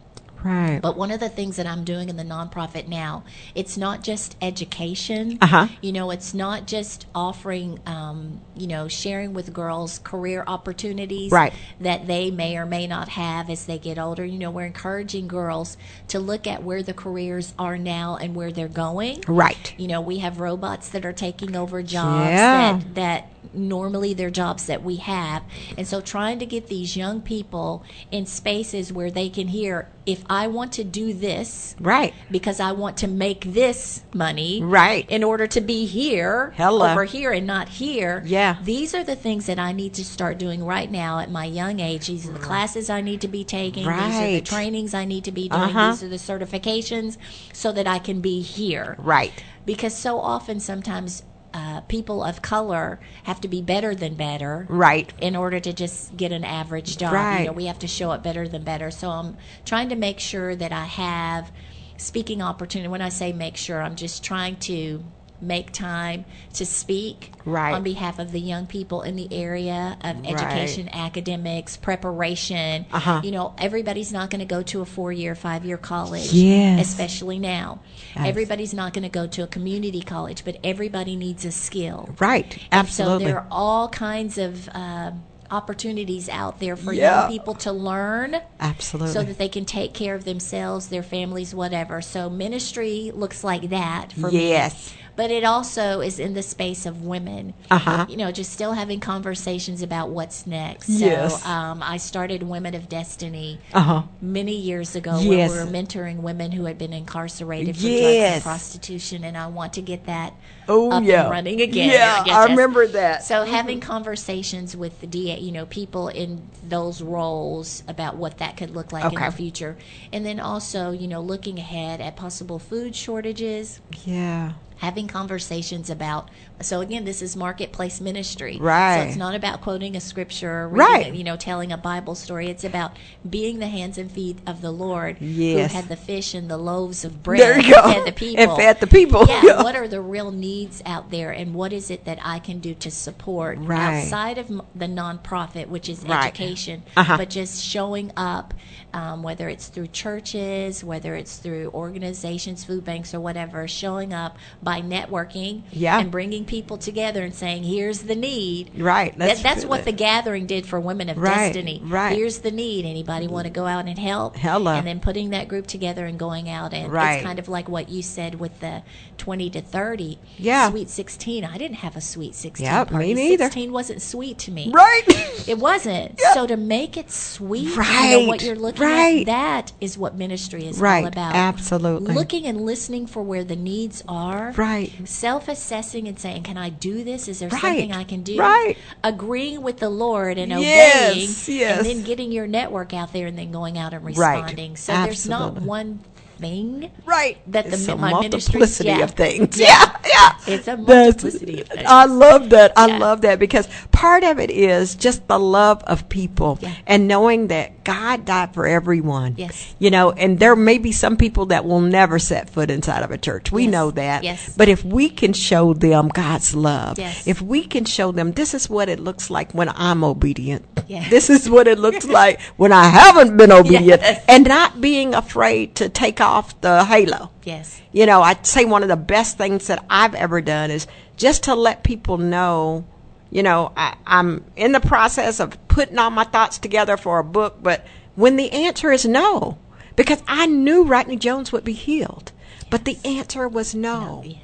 Speaker 1: Right.
Speaker 3: But one of the things that I'm doing in the nonprofit now, it's not just education.
Speaker 1: Uh-huh.
Speaker 3: You know, it's not just offering, um, you know, sharing with girls career opportunities
Speaker 1: Right.
Speaker 3: that they may or may not have as they get older. You know, we're encouraging girls to look at where the careers are now and where they're going.
Speaker 1: right.
Speaker 3: You know, we have robots that are taking over jobs
Speaker 1: Yeah.
Speaker 3: that that normally they're jobs that we have. And so trying to get these young people in spaces where they can hear if I want to do this
Speaker 1: Right.
Speaker 3: because I want to make this money
Speaker 1: Right.
Speaker 3: in order to be here
Speaker 1: Hello.
Speaker 3: over here and not here.
Speaker 1: Yeah.
Speaker 3: These are the things that I need to start doing right now at my young age. These are the classes I need to be taking. Right. These are the trainings I need to be doing.
Speaker 1: Uh-huh.
Speaker 3: These are the certifications so that I can be here
Speaker 1: Right.
Speaker 3: because so often sometimes uh, people of color have to be better than better
Speaker 1: Right.
Speaker 3: in order to just get an average job
Speaker 1: Right.
Speaker 3: you know we have to show up better than better so i'm trying to make sure that i have speaking opportunity when i say make sure i'm just trying to make time to speak
Speaker 1: Right.
Speaker 3: on behalf of the young people in the area of
Speaker 1: Right.
Speaker 3: education academics preparation
Speaker 1: Uh-huh.
Speaker 3: you know everybody's not going to go to a four-year five-year college
Speaker 1: Yes.
Speaker 3: especially now
Speaker 1: Yes.
Speaker 3: everybody's not going to go to a community college but everybody needs a skill
Speaker 1: Right.
Speaker 3: and so
Speaker 1: Absolutely.
Speaker 3: there are all kinds of uh, opportunities out there for
Speaker 1: Yeah.
Speaker 3: young people to learn
Speaker 1: Absolutely.
Speaker 3: so that they can take care of themselves, their families, whatever. So ministry looks like that for me.
Speaker 1: Yes.
Speaker 3: But it also is in the space of women.
Speaker 1: Uh-huh.
Speaker 3: You know, just still having conversations about what's next.
Speaker 1: Yes.
Speaker 3: So um, I started Women of Destiny
Speaker 1: uh-huh.
Speaker 3: many years ago
Speaker 1: Yes.
Speaker 3: where we were mentoring women who had been incarcerated for drugs and prostitution, and I want to get that
Speaker 1: Oh,
Speaker 3: up
Speaker 1: yeah.
Speaker 3: and running again.
Speaker 1: Yeah, I
Speaker 3: that's-
Speaker 1: remember that.
Speaker 3: So having conversations with the DA, you know, people in those roles about what that could look like in
Speaker 1: Okay.
Speaker 3: the future, and then also, you know, looking ahead at possible food shortages
Speaker 1: Yeah.
Speaker 3: Having conversations about so again this is marketplace ministry
Speaker 1: Right.
Speaker 3: so it's not about quoting a scripture or reading
Speaker 1: Right.
Speaker 3: you know telling a bible story it's about being the hands and feet of the lord
Speaker 1: Yes.
Speaker 3: who had the fish and the loaves of bread
Speaker 1: There you go.
Speaker 3: fed the people
Speaker 1: And fed the people.
Speaker 3: yeah,
Speaker 1: Yeah.
Speaker 3: what are the real needs out there and what is it that i can do to support
Speaker 1: Right.
Speaker 3: outside of the nonprofit which is
Speaker 1: Right.
Speaker 3: education
Speaker 1: Uh-huh.
Speaker 3: but just showing up um, whether it's through churches whether it's through organizations food banks or whatever showing up by networking
Speaker 1: Yeah.
Speaker 3: and bringing people together and saying here's the need
Speaker 1: Right.
Speaker 3: that,
Speaker 1: Let's
Speaker 3: that's what the gathering did for women of
Speaker 1: Right,
Speaker 3: destiny
Speaker 1: right.
Speaker 3: here's the need anybody want to go out and help
Speaker 1: Hello.
Speaker 3: and then putting that group together and going out and
Speaker 1: Right.
Speaker 3: it's kind of like what you said with the 20 to 30
Speaker 1: Yeah.
Speaker 3: sweet 16 i didn't have a sweet 16
Speaker 1: Yep, me
Speaker 3: party.
Speaker 1: neither.
Speaker 3: 16 wasn't sweet to me
Speaker 1: Right.
Speaker 3: it wasn't. So to make it sweet, you know,
Speaker 1: Right,
Speaker 3: what you're looking
Speaker 1: right.
Speaker 3: at, that is what ministry is
Speaker 1: Right,
Speaker 3: all about.
Speaker 1: absolutely.
Speaker 3: Looking and listening for where the needs are.
Speaker 1: Right.
Speaker 3: Self-assessing and saying, "Can I do this? Is there
Speaker 1: Right,
Speaker 3: something I can do?"
Speaker 1: right.
Speaker 3: Agreeing with the Lord and
Speaker 1: Yes,
Speaker 3: obeying,
Speaker 1: yes.
Speaker 3: and then getting your network out there and then going out and responding. So there's not one thing
Speaker 1: Right.
Speaker 3: that the
Speaker 1: it's a
Speaker 3: my ministry-
Speaker 1: multiplicity
Speaker 3: yeah.
Speaker 1: of things.
Speaker 3: Yeah.
Speaker 1: Yeah. Yeah.
Speaker 3: It's a
Speaker 1: That's-
Speaker 3: multiplicity of things.
Speaker 1: I love that. I love that because part of it is just the love of people
Speaker 3: Yeah.
Speaker 1: and knowing that God died for everyone.
Speaker 3: Yes.
Speaker 1: You know, and there may be some people that will never set foot inside of a church. We
Speaker 3: Yes.
Speaker 1: know that.
Speaker 3: Yes.
Speaker 1: But if we can show them God's love,
Speaker 3: Yes.
Speaker 1: if we can show them this is what it looks like when I'm obedient.
Speaker 3: Yeah.
Speaker 1: This is what it looks like when I haven't been obedient
Speaker 3: Yes.
Speaker 1: and not being afraid to take off the halo.
Speaker 3: yes.
Speaker 1: You know, I'd say one of the best things that I've ever done is just to let people know, you know, I, I'm in the process of putting all my thoughts together for a book, but when the answer is no, because I knew Rodney Jones would be healed, but the answer was no.
Speaker 3: Yeah.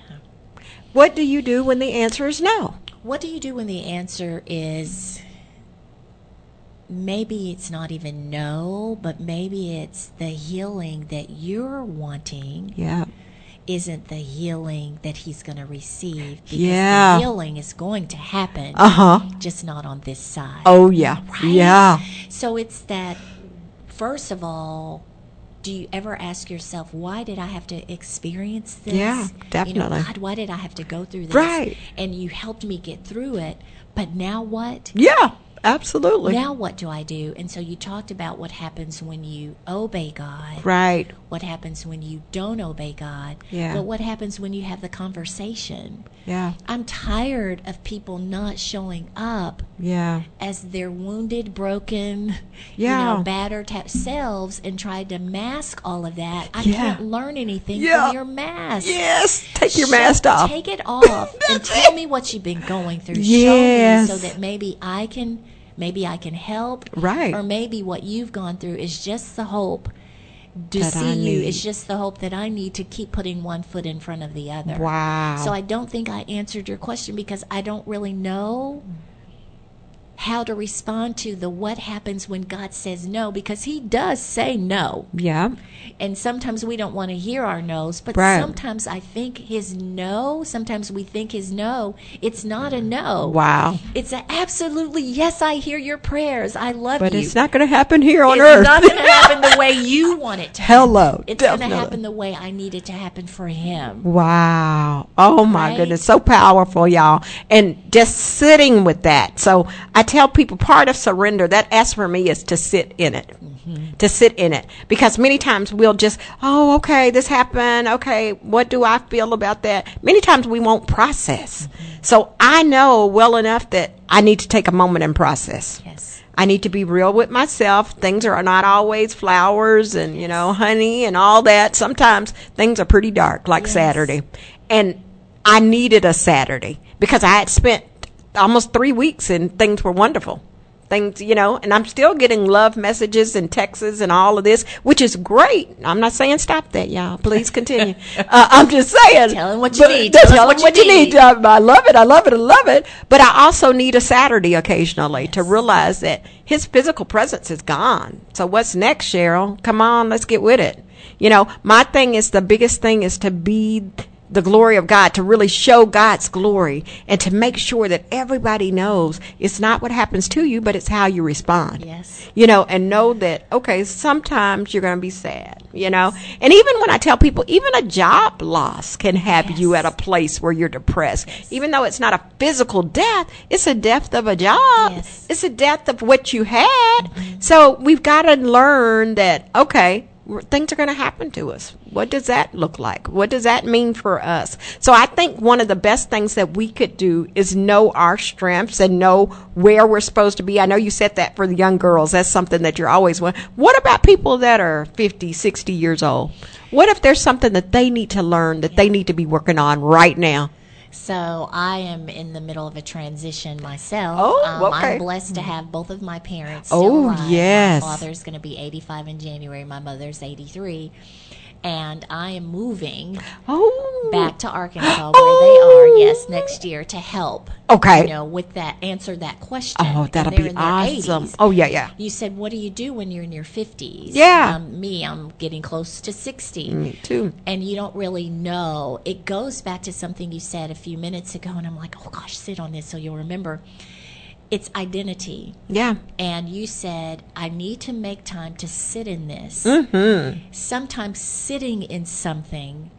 Speaker 1: What do you do when the answer is no?
Speaker 3: What do you do when the answer is maybe it's not even no, but maybe it's the healing that you're wanting
Speaker 1: Yeah.
Speaker 3: Isn't the healing that he's going to receive. Because
Speaker 1: Yeah.
Speaker 3: the healing is going to happen,
Speaker 1: Uh huh.
Speaker 3: just not on this side.
Speaker 1: Oh yeah.
Speaker 3: Right?
Speaker 1: Yeah.
Speaker 3: So it's that, first of all, do you ever ask yourself, why did I have to experience this?
Speaker 1: Yeah,
Speaker 3: You
Speaker 1: definitely.
Speaker 3: know, God, why did I have to go through this?
Speaker 1: Right.
Speaker 3: And you helped me get through it. But now what?
Speaker 1: Yeah. Absolutely.
Speaker 3: Now what do I do? And so you talked about what happens when you obey God.
Speaker 1: Right.
Speaker 3: What happens when you don't obey God?
Speaker 1: Yeah.
Speaker 3: But what happens when you have the conversation?
Speaker 1: Yeah.
Speaker 3: I'm tired of people not showing up
Speaker 1: Yeah.
Speaker 3: as their wounded, broken,
Speaker 1: Yeah.
Speaker 3: you know, battered selves and tried to mask all of that. I
Speaker 1: Yeah.
Speaker 3: can't learn anything
Speaker 1: Yeah.
Speaker 3: from your mask.
Speaker 1: Yes. Take your
Speaker 3: Show-
Speaker 1: mask off.
Speaker 3: Take it off and tell me what you've been going through.
Speaker 1: Yes.
Speaker 3: Show me so that maybe I can maybe I can help.
Speaker 1: Right.
Speaker 3: Or maybe what you've gone through is just the hope to
Speaker 1: That
Speaker 3: see you is just the hope that I need to keep putting one foot in front of the other.
Speaker 1: Wow.
Speaker 3: So I don't think I answered your question because I don't really know how to respond to the what happens when God says no because he does say no.
Speaker 1: yeah.
Speaker 3: And sometimes we don't want to hear our no's, but
Speaker 1: Right.
Speaker 3: sometimes I think his no, sometimes we think his no, it's not a no.
Speaker 1: Wow.
Speaker 3: It's a absolutely yes, I hear your prayers. I love
Speaker 1: But
Speaker 3: you.
Speaker 1: But it's not going to happen here on
Speaker 3: It's
Speaker 1: earth.
Speaker 3: It's not going to happen the way you want it to.
Speaker 1: Hello.
Speaker 3: It's going to happen the way I need it to happen for him.
Speaker 1: Wow. Oh my
Speaker 3: Right?
Speaker 1: goodness. So powerful, y'all. And just sitting with that. So I tell people part of surrender, that S for me is to sit in it. Mm-hmm. To sit in it. Because many times we'll just, oh, okay, this happened. Okay, what do I feel about that? Many times we won't process. Mm-hmm. So I know well enough that I need to take a moment and process.
Speaker 3: Yes.
Speaker 1: I need to be real with myself. Things are not always flowers and, you know, honey and all that. Sometimes things are pretty dark, like
Speaker 3: Yes.
Speaker 1: Saturday. And I needed a Saturday because I had spent almost three weeks and things were wonderful. Things, you know, and I'm still getting love messages and texts and all of this, which is great. I'm not saying stop that, y'all. Please continue. uh, I'm just saying.
Speaker 3: Tell 'em what you
Speaker 1: but-
Speaker 3: need.
Speaker 1: Tell,
Speaker 3: Tell
Speaker 1: them
Speaker 3: what you
Speaker 1: need.
Speaker 3: need.
Speaker 1: I, I love it. I love it. I love it. But I also need a Saturday occasionally to realize that his physical presence is gone. So what's next, Cheryl? Come on, let's get with it. You know, my thing is the biggest thing is to be the glory of God, to really show God's glory and to make sure that everybody knows it's not what happens to you, but it's how you respond
Speaker 3: Yes.
Speaker 1: you know, and know that, okay, sometimes you're going to be sad, you know. And even when I tell people, even a job loss can have you at a place where you're depressed. Even though it's not a physical death, it's a death of a job.
Speaker 3: Yes. Mm-hmm.
Speaker 1: It's a death of what you had. So we've got to learn that, okay, things are going to happen to us. What does that look like? What does that mean for us? So I think one of the best things that we could do is know our strengths and know where we're supposed to be. I know you said that for the young girls. That's something that you're always. What about people that are 50, 60 years old? What if there's something that they need to learn that they need to be working on right now?
Speaker 3: So I am in the middle of a transition myself.
Speaker 1: Oh,
Speaker 3: um,
Speaker 1: okay.
Speaker 3: I'm blessed to have both of my parents.
Speaker 1: Oh,
Speaker 3: alive.
Speaker 1: yes.
Speaker 3: My father's going to be 85 in January. My mother's 83, and I am moving
Speaker 1: Oh,
Speaker 3: back to Arkansas where
Speaker 1: Oh.
Speaker 3: they are. Yes, next year to help.
Speaker 1: Okay.
Speaker 3: You know, with that answer that question.
Speaker 1: Oh, that'll be awesome.
Speaker 3: 80s.
Speaker 1: Oh yeah, yeah.
Speaker 3: You said, "What do you do when you're in your 50s?"
Speaker 1: Yeah.
Speaker 3: Um, me, I'm getting close to 60
Speaker 1: Me too.
Speaker 3: and you don't really know. It goes back to something you said a few minutes ago, and I'm like, oh gosh, sit on this so you'll remember. It's identity.
Speaker 1: Yeah.
Speaker 3: And you said, I need to make time to sit in this.
Speaker 1: Mm-hmm.
Speaker 3: Sometimes sitting in something,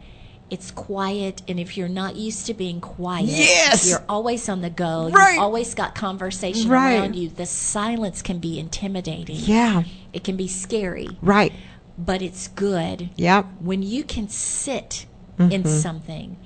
Speaker 3: it's quiet, and if you're not used to being quiet,
Speaker 1: Yes!
Speaker 3: you're always on the go.
Speaker 1: Right.
Speaker 3: You've always got conversation
Speaker 1: Right.
Speaker 3: around you. The silence can be intimidating.
Speaker 1: Yeah.
Speaker 3: It can be scary,
Speaker 1: Right.
Speaker 3: but it's good
Speaker 1: Yep.
Speaker 3: when you can sit
Speaker 1: Mm-hmm.
Speaker 3: in something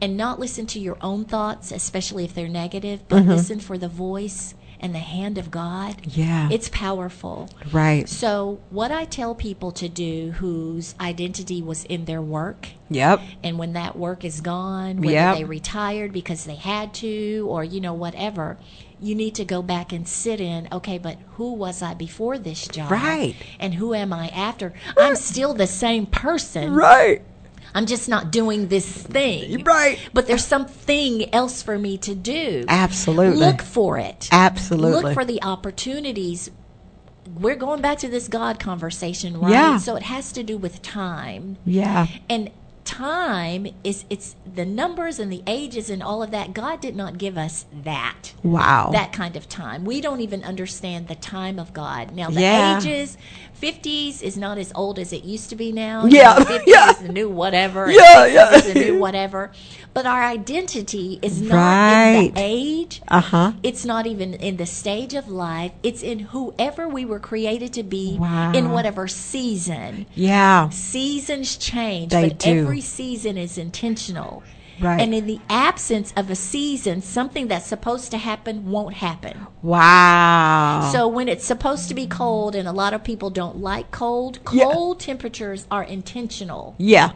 Speaker 3: and not listen to your own thoughts, especially if they're negative, but
Speaker 1: Mm-hmm.
Speaker 3: listen for the voice and the hand of God,
Speaker 1: Yeah.
Speaker 3: it's powerful.
Speaker 1: right.
Speaker 3: So, what I tell people to do whose identity was in their work,
Speaker 1: Yep.
Speaker 3: and when that work is gone, whether
Speaker 1: Yep.
Speaker 3: they retired because they had to, or you know, whatever, you need to go back and sit in, okay, but who was I before this job?
Speaker 1: Right.
Speaker 3: And who am I after? I'm still the same person.
Speaker 1: Right.
Speaker 3: I'm just not doing this thing.
Speaker 1: Right.
Speaker 3: But there's something else for me to do.
Speaker 1: Absolutely.
Speaker 3: Look for it.
Speaker 1: Absolutely.
Speaker 3: Look for the opportunities we're going back to this God conversation, right?
Speaker 1: Yeah.
Speaker 3: So it has to do with time.
Speaker 1: Yeah.
Speaker 3: And time is it's the numbers and the ages and all of that. God did not give us that.
Speaker 1: Wow.
Speaker 3: That kind of time. We don't even understand the time of God. Now the
Speaker 1: Yeah.
Speaker 3: ages 50s is not as old as it used to be now.
Speaker 1: Yeah,
Speaker 3: You know, 50s
Speaker 1: yeah.
Speaker 3: is the new whatever.
Speaker 1: Yeah, yeah.
Speaker 3: is the new whatever. But our identity is not in the age.
Speaker 1: Uh huh.
Speaker 3: It's not even in the stage of life. It's in whoever we were created to be
Speaker 1: Wow.
Speaker 3: in whatever season.
Speaker 1: Yeah.
Speaker 3: Seasons change,
Speaker 1: They
Speaker 3: but
Speaker 1: do.
Speaker 3: every season is intentional.
Speaker 1: Right.
Speaker 3: And in the absence of a season, something that's supposed to happen won't happen.
Speaker 1: Wow.
Speaker 3: So when it's supposed to be cold, and a lot of people don't like cold,
Speaker 1: Yeah.
Speaker 3: cold temperatures are intentional.
Speaker 1: yeah.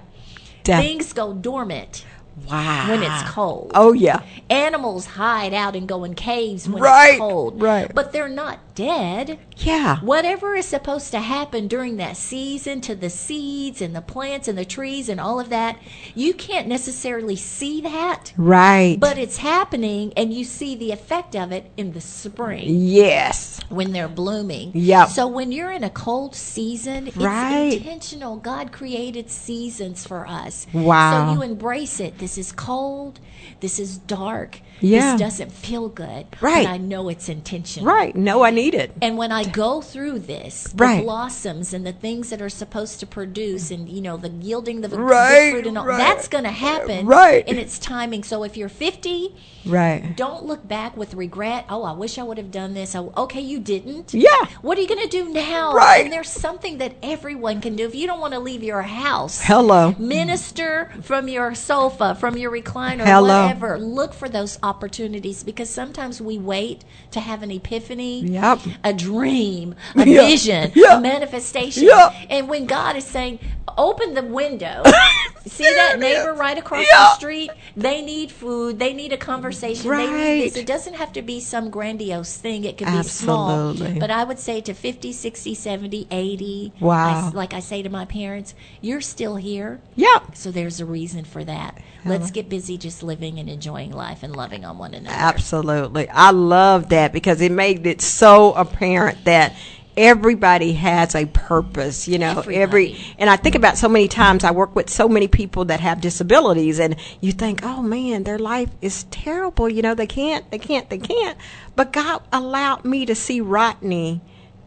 Speaker 1: Def-
Speaker 3: Things go dormant
Speaker 1: wow.
Speaker 3: when it's cold.
Speaker 1: Oh yeah.
Speaker 3: Animals hide out and go in caves when
Speaker 1: Right,
Speaker 3: it's cold.
Speaker 1: right.
Speaker 3: But they're not dead.
Speaker 1: Yeah.
Speaker 3: Whatever is supposed to happen during that season to the seeds and the plants and the trees and all of that, you can't necessarily see that,
Speaker 1: Right.
Speaker 3: but it's happening and you see the effect of it in the spring
Speaker 1: yes.
Speaker 3: when they're blooming.
Speaker 1: Yeah.
Speaker 3: So when you're in a cold season, it's
Speaker 1: Right.
Speaker 3: intentional. God created seasons for us.
Speaker 1: Wow.
Speaker 3: So you embrace it. This is cold. This is dark.
Speaker 1: Yeah.
Speaker 3: This doesn't feel good.
Speaker 1: Right.
Speaker 3: I know it's intentional.
Speaker 1: Right. No, I need it.
Speaker 3: And when I go through this,
Speaker 1: Right.
Speaker 3: the blossoms and the things that are supposed to produce and, you know, the yielding of the
Speaker 1: Right,
Speaker 3: fruit and all,
Speaker 1: right.
Speaker 3: that's going to happen
Speaker 1: Right.
Speaker 3: And its timing. So if you're 50,
Speaker 1: Right.
Speaker 3: don't look back with regret. Oh, I wish I would have done this. Oh, okay, you didn't.
Speaker 1: Yeah.
Speaker 3: What are you going to do now?
Speaker 1: Right.
Speaker 3: And there's something that everyone can do. If you don't want to leave your house,
Speaker 1: Hello.
Speaker 3: minister from your sofa, from your recliner,
Speaker 1: Hello.
Speaker 3: whatever. Look for those opportunities because sometimes we wait to have an epiphany,
Speaker 1: Yep.
Speaker 3: a dream, a vision, a manifestation. And when God is saying, open the window, see that neighbor right across
Speaker 1: Yeah.
Speaker 3: the street? They need food, they need a conversation, they need this.
Speaker 1: Right.
Speaker 3: It doesn't have to be some grandiose thing, it can be small. But I would say to 50, 60, 70, 80,
Speaker 1: Wow.
Speaker 3: I- like I say to my parents, you're still here.
Speaker 1: Yeah.
Speaker 3: So there's a reason for that. Let's get busy just living and enjoying life and loving on one another.
Speaker 1: Absolutely. I love that because it made it so apparent that everybody has a purpose, you know, every and I think about so many times I work with so many people that have disabilities and you think, "Oh man, their life is terrible, you know, they can't, they can't, they can't." But God allowed me to see Rodney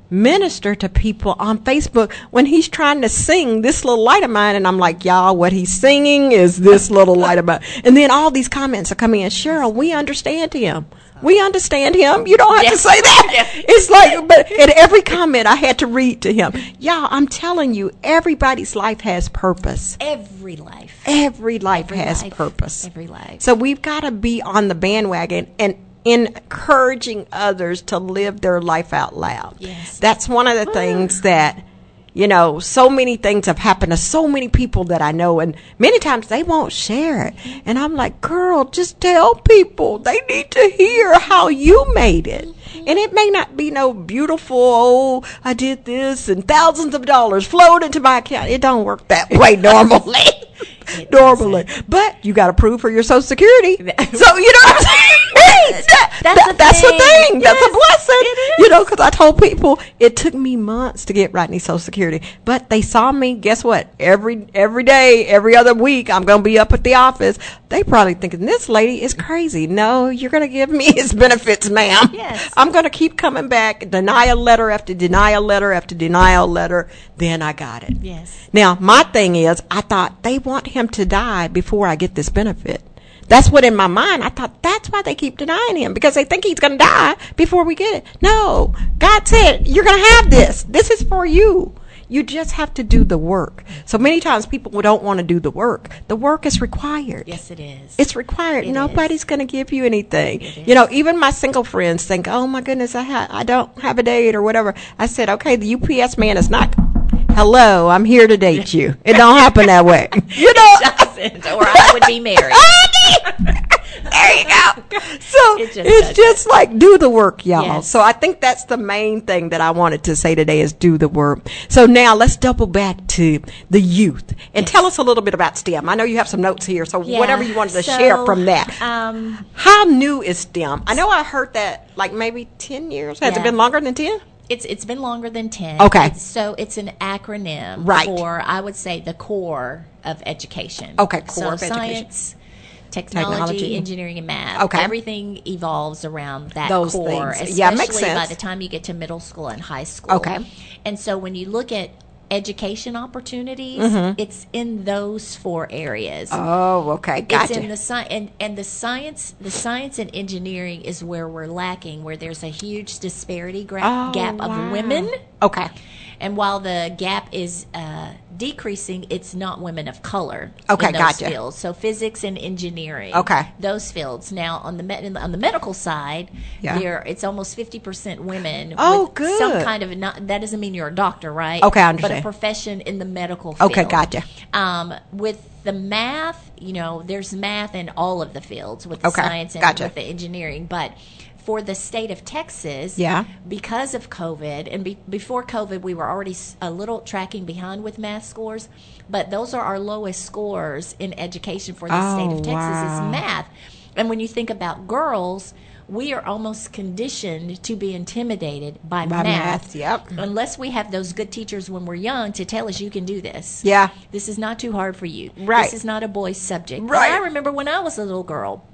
Speaker 1: minister to people on Facebook when he's trying to sing this little light of mine and I'm like, y'all, what he's singing is this little light of mine. And then all these comments are coming in, Cheryl, we understand him. We understand him. You don't have to say that. It's like, but in every comment I had to read to him. Y'all, I'm telling you, everybody's life has purpose.
Speaker 3: Every life.
Speaker 1: Every life
Speaker 3: Every
Speaker 1: has
Speaker 3: life.
Speaker 1: purpose.
Speaker 3: Every life.
Speaker 1: So we've got to be on the bandwagon and encouraging others to live their life out loud.
Speaker 3: Yes.
Speaker 1: That's one of the ah. things that, you know, so many things have happened to so many people that I know, and many times they won't share it. And I'm like, girl, just tell people. They need to hear how you made it. And it may not be no beautiful, oh, I did this and thousands of dollars flowed into my account. It don't work that way normally. Normally. But you got to prove for your Social Security. so, you know what I'm saying? That-
Speaker 3: That's
Speaker 1: that-
Speaker 3: the
Speaker 1: that's
Speaker 3: thing.
Speaker 1: thing. That's a blessing. You know, because I told people it took me months to get Rodney Social Security, but they saw me. Guess what? Every every day, every other week, I'm going to be up at the office. They probably thinking this lady is crazy. No, you're going to give me his benefits, ma'am.
Speaker 3: Yes.
Speaker 1: I'm going to keep coming back, denial letter after denial letter after denial letter. Then I got it.
Speaker 3: Yes.
Speaker 1: Now, my thing is, I thought they want him to die before I get this benefit. That's what in my mind, I thought that's why they keep denying him because they think he's going to die before we get it. No, God said, you're going to have this. This is for you. You just have to do the work. So many times people don't want to do the work. The work is required.
Speaker 3: Yes, it is.
Speaker 1: It's required.
Speaker 3: It
Speaker 1: Nobody's going to give you anything. You know, even my single friends think, "Oh my goodness, I ha- I don't have a date or whatever." I said, "Okay, the UPS man is not. Hello, I'm here to date you. It don't happen that way. You know."
Speaker 3: doesn't, or I would be married.
Speaker 1: there you go. So
Speaker 3: It just
Speaker 1: it's just like do the work, y'all.
Speaker 3: Yes.
Speaker 1: So I think that's the main thing that I wanted to say today is do the work. So now let's double back to the youth and tell us a little bit about STEM. I know you have some notes here, so
Speaker 3: Yeah.
Speaker 1: whatever you wanted to
Speaker 3: So,
Speaker 1: share from that.
Speaker 3: Um,
Speaker 1: How new is STEM? I know I heard that like maybe 10 years. Has it
Speaker 3: Yeah.
Speaker 1: been longer than 10?
Speaker 3: It's it's been longer than ten.
Speaker 1: Okay.
Speaker 3: It's- so it's an acronym
Speaker 1: Right.
Speaker 3: for I would say the core of education.
Speaker 1: Okay, core
Speaker 3: so
Speaker 1: of education.
Speaker 3: Science, technology,
Speaker 1: Technology.
Speaker 3: engineering, and math.
Speaker 1: Okay.
Speaker 3: Everything evolves around that
Speaker 1: Those
Speaker 3: core,
Speaker 1: things. Yeah, makes
Speaker 3: especially by the time you get to middle school and high school.
Speaker 1: Okay.
Speaker 3: And so when you look at education opportunities, it's in those four areas.
Speaker 1: Mm-hmm. Oh, okay, gotcha.
Speaker 3: It's in the sci- and and the science, the science and engineering is where we're lacking, where there's a huge disparity gra-
Speaker 1: Oh,
Speaker 3: gap
Speaker 1: wow.
Speaker 3: of women.
Speaker 1: okay.
Speaker 3: And while the gap is uh, decreasing, it's not women of color
Speaker 1: Okay,
Speaker 3: in those
Speaker 1: gotcha.
Speaker 3: fields. So physics and engineering,
Speaker 1: Okay.
Speaker 3: those fields. Now on the med- on the medical side,
Speaker 1: Yeah.
Speaker 3: there it's almost fifty percent women.
Speaker 1: Oh,
Speaker 3: with Some kind of not, that doesn't mean you're a doctor, right?
Speaker 1: Okay, I understand.
Speaker 3: But a profession in the medical field.
Speaker 1: Okay, gotcha.
Speaker 3: Um, with the math, you know, there's math in all of the fields with the
Speaker 1: Okay,
Speaker 3: science and
Speaker 1: gotcha.
Speaker 3: with the engineering, but for the state of Texas,
Speaker 1: Yeah.
Speaker 3: because of COVID, and be, before COVID, we were already a little tracking behind with math scores, but those are our lowest scores in education for the state
Speaker 1: Oh,
Speaker 3: of Texas
Speaker 1: wow.
Speaker 3: is math. And when you think about girls, we are almost conditioned to be intimidated by,
Speaker 1: By
Speaker 3: math.
Speaker 1: math, yep.
Speaker 3: Unless we have those good teachers when we're young to tell us you can do this.
Speaker 1: Yeah.
Speaker 3: This is not too hard for you.
Speaker 1: Right.
Speaker 3: This is not a boy's subject. And
Speaker 1: Right.
Speaker 3: I remember when I was a little girl,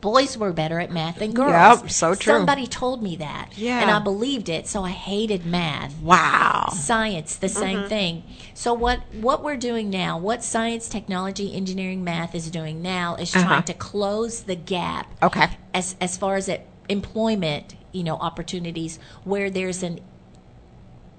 Speaker 3: boys were better at math than girls.
Speaker 1: Yep, so true.
Speaker 3: Somebody told me that.
Speaker 1: Yeah.
Speaker 3: And I believed it, so I hated math.
Speaker 1: Wow.
Speaker 3: Science, the same
Speaker 1: Mm-hmm.
Speaker 3: thing. So what what we're doing now, what science, technology, engineering, math is doing now is
Speaker 1: Uh-huh.
Speaker 3: trying to close the gap
Speaker 1: Okay.
Speaker 3: as as far as it, employment, you know, opportunities where there's an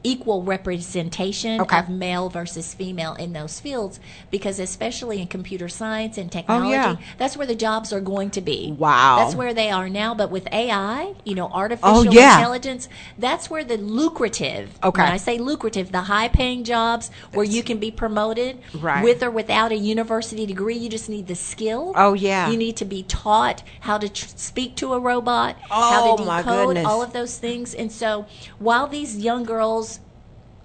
Speaker 3: equal representation
Speaker 1: Okay.
Speaker 3: of male versus female in those fields because especially in computer science and technology
Speaker 1: Oh, yeah.
Speaker 3: that's where the jobs are going to be
Speaker 1: Wow.
Speaker 3: that's where they are now but with ai you know artificial
Speaker 1: Oh, yeah.
Speaker 3: intelligence that's where the lucrative
Speaker 1: Okay.
Speaker 3: when i say lucrative the high paying jobs where you can be promoted
Speaker 1: Right.
Speaker 3: with or without a university degree you just need the skill
Speaker 1: Oh, yeah.
Speaker 3: you need to be taught how to tr- speak to a robot,
Speaker 1: Oh,
Speaker 3: how to oh,
Speaker 1: my
Speaker 3: decode all of those things. And so while these young girls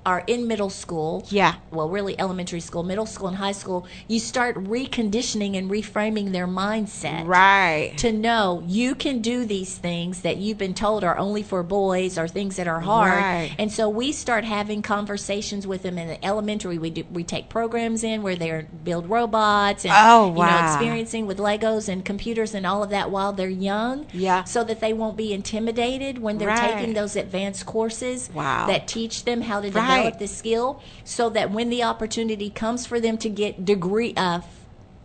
Speaker 3: are in middle school,
Speaker 1: Yeah.
Speaker 3: well, really elementary school, middle school, and high school, you start reconditioning and reframing their mindset
Speaker 1: Right.
Speaker 3: to know you can do these things that you've been told are only for boys or things that are hard.
Speaker 1: Right.
Speaker 3: And so we start having conversations with them in the elementary. We do we take programs in where they build robots and
Speaker 1: Oh,
Speaker 3: you know experiencing with Legos and computers and all of that while they're young.
Speaker 1: Yeah.
Speaker 3: So that they won't be intimidated when they're
Speaker 1: Right.
Speaker 3: taking those advanced courses
Speaker 1: Wow.
Speaker 3: that teach them how to
Speaker 1: Right.
Speaker 3: develop the skill so that when the opportunity comes for them to get degree uh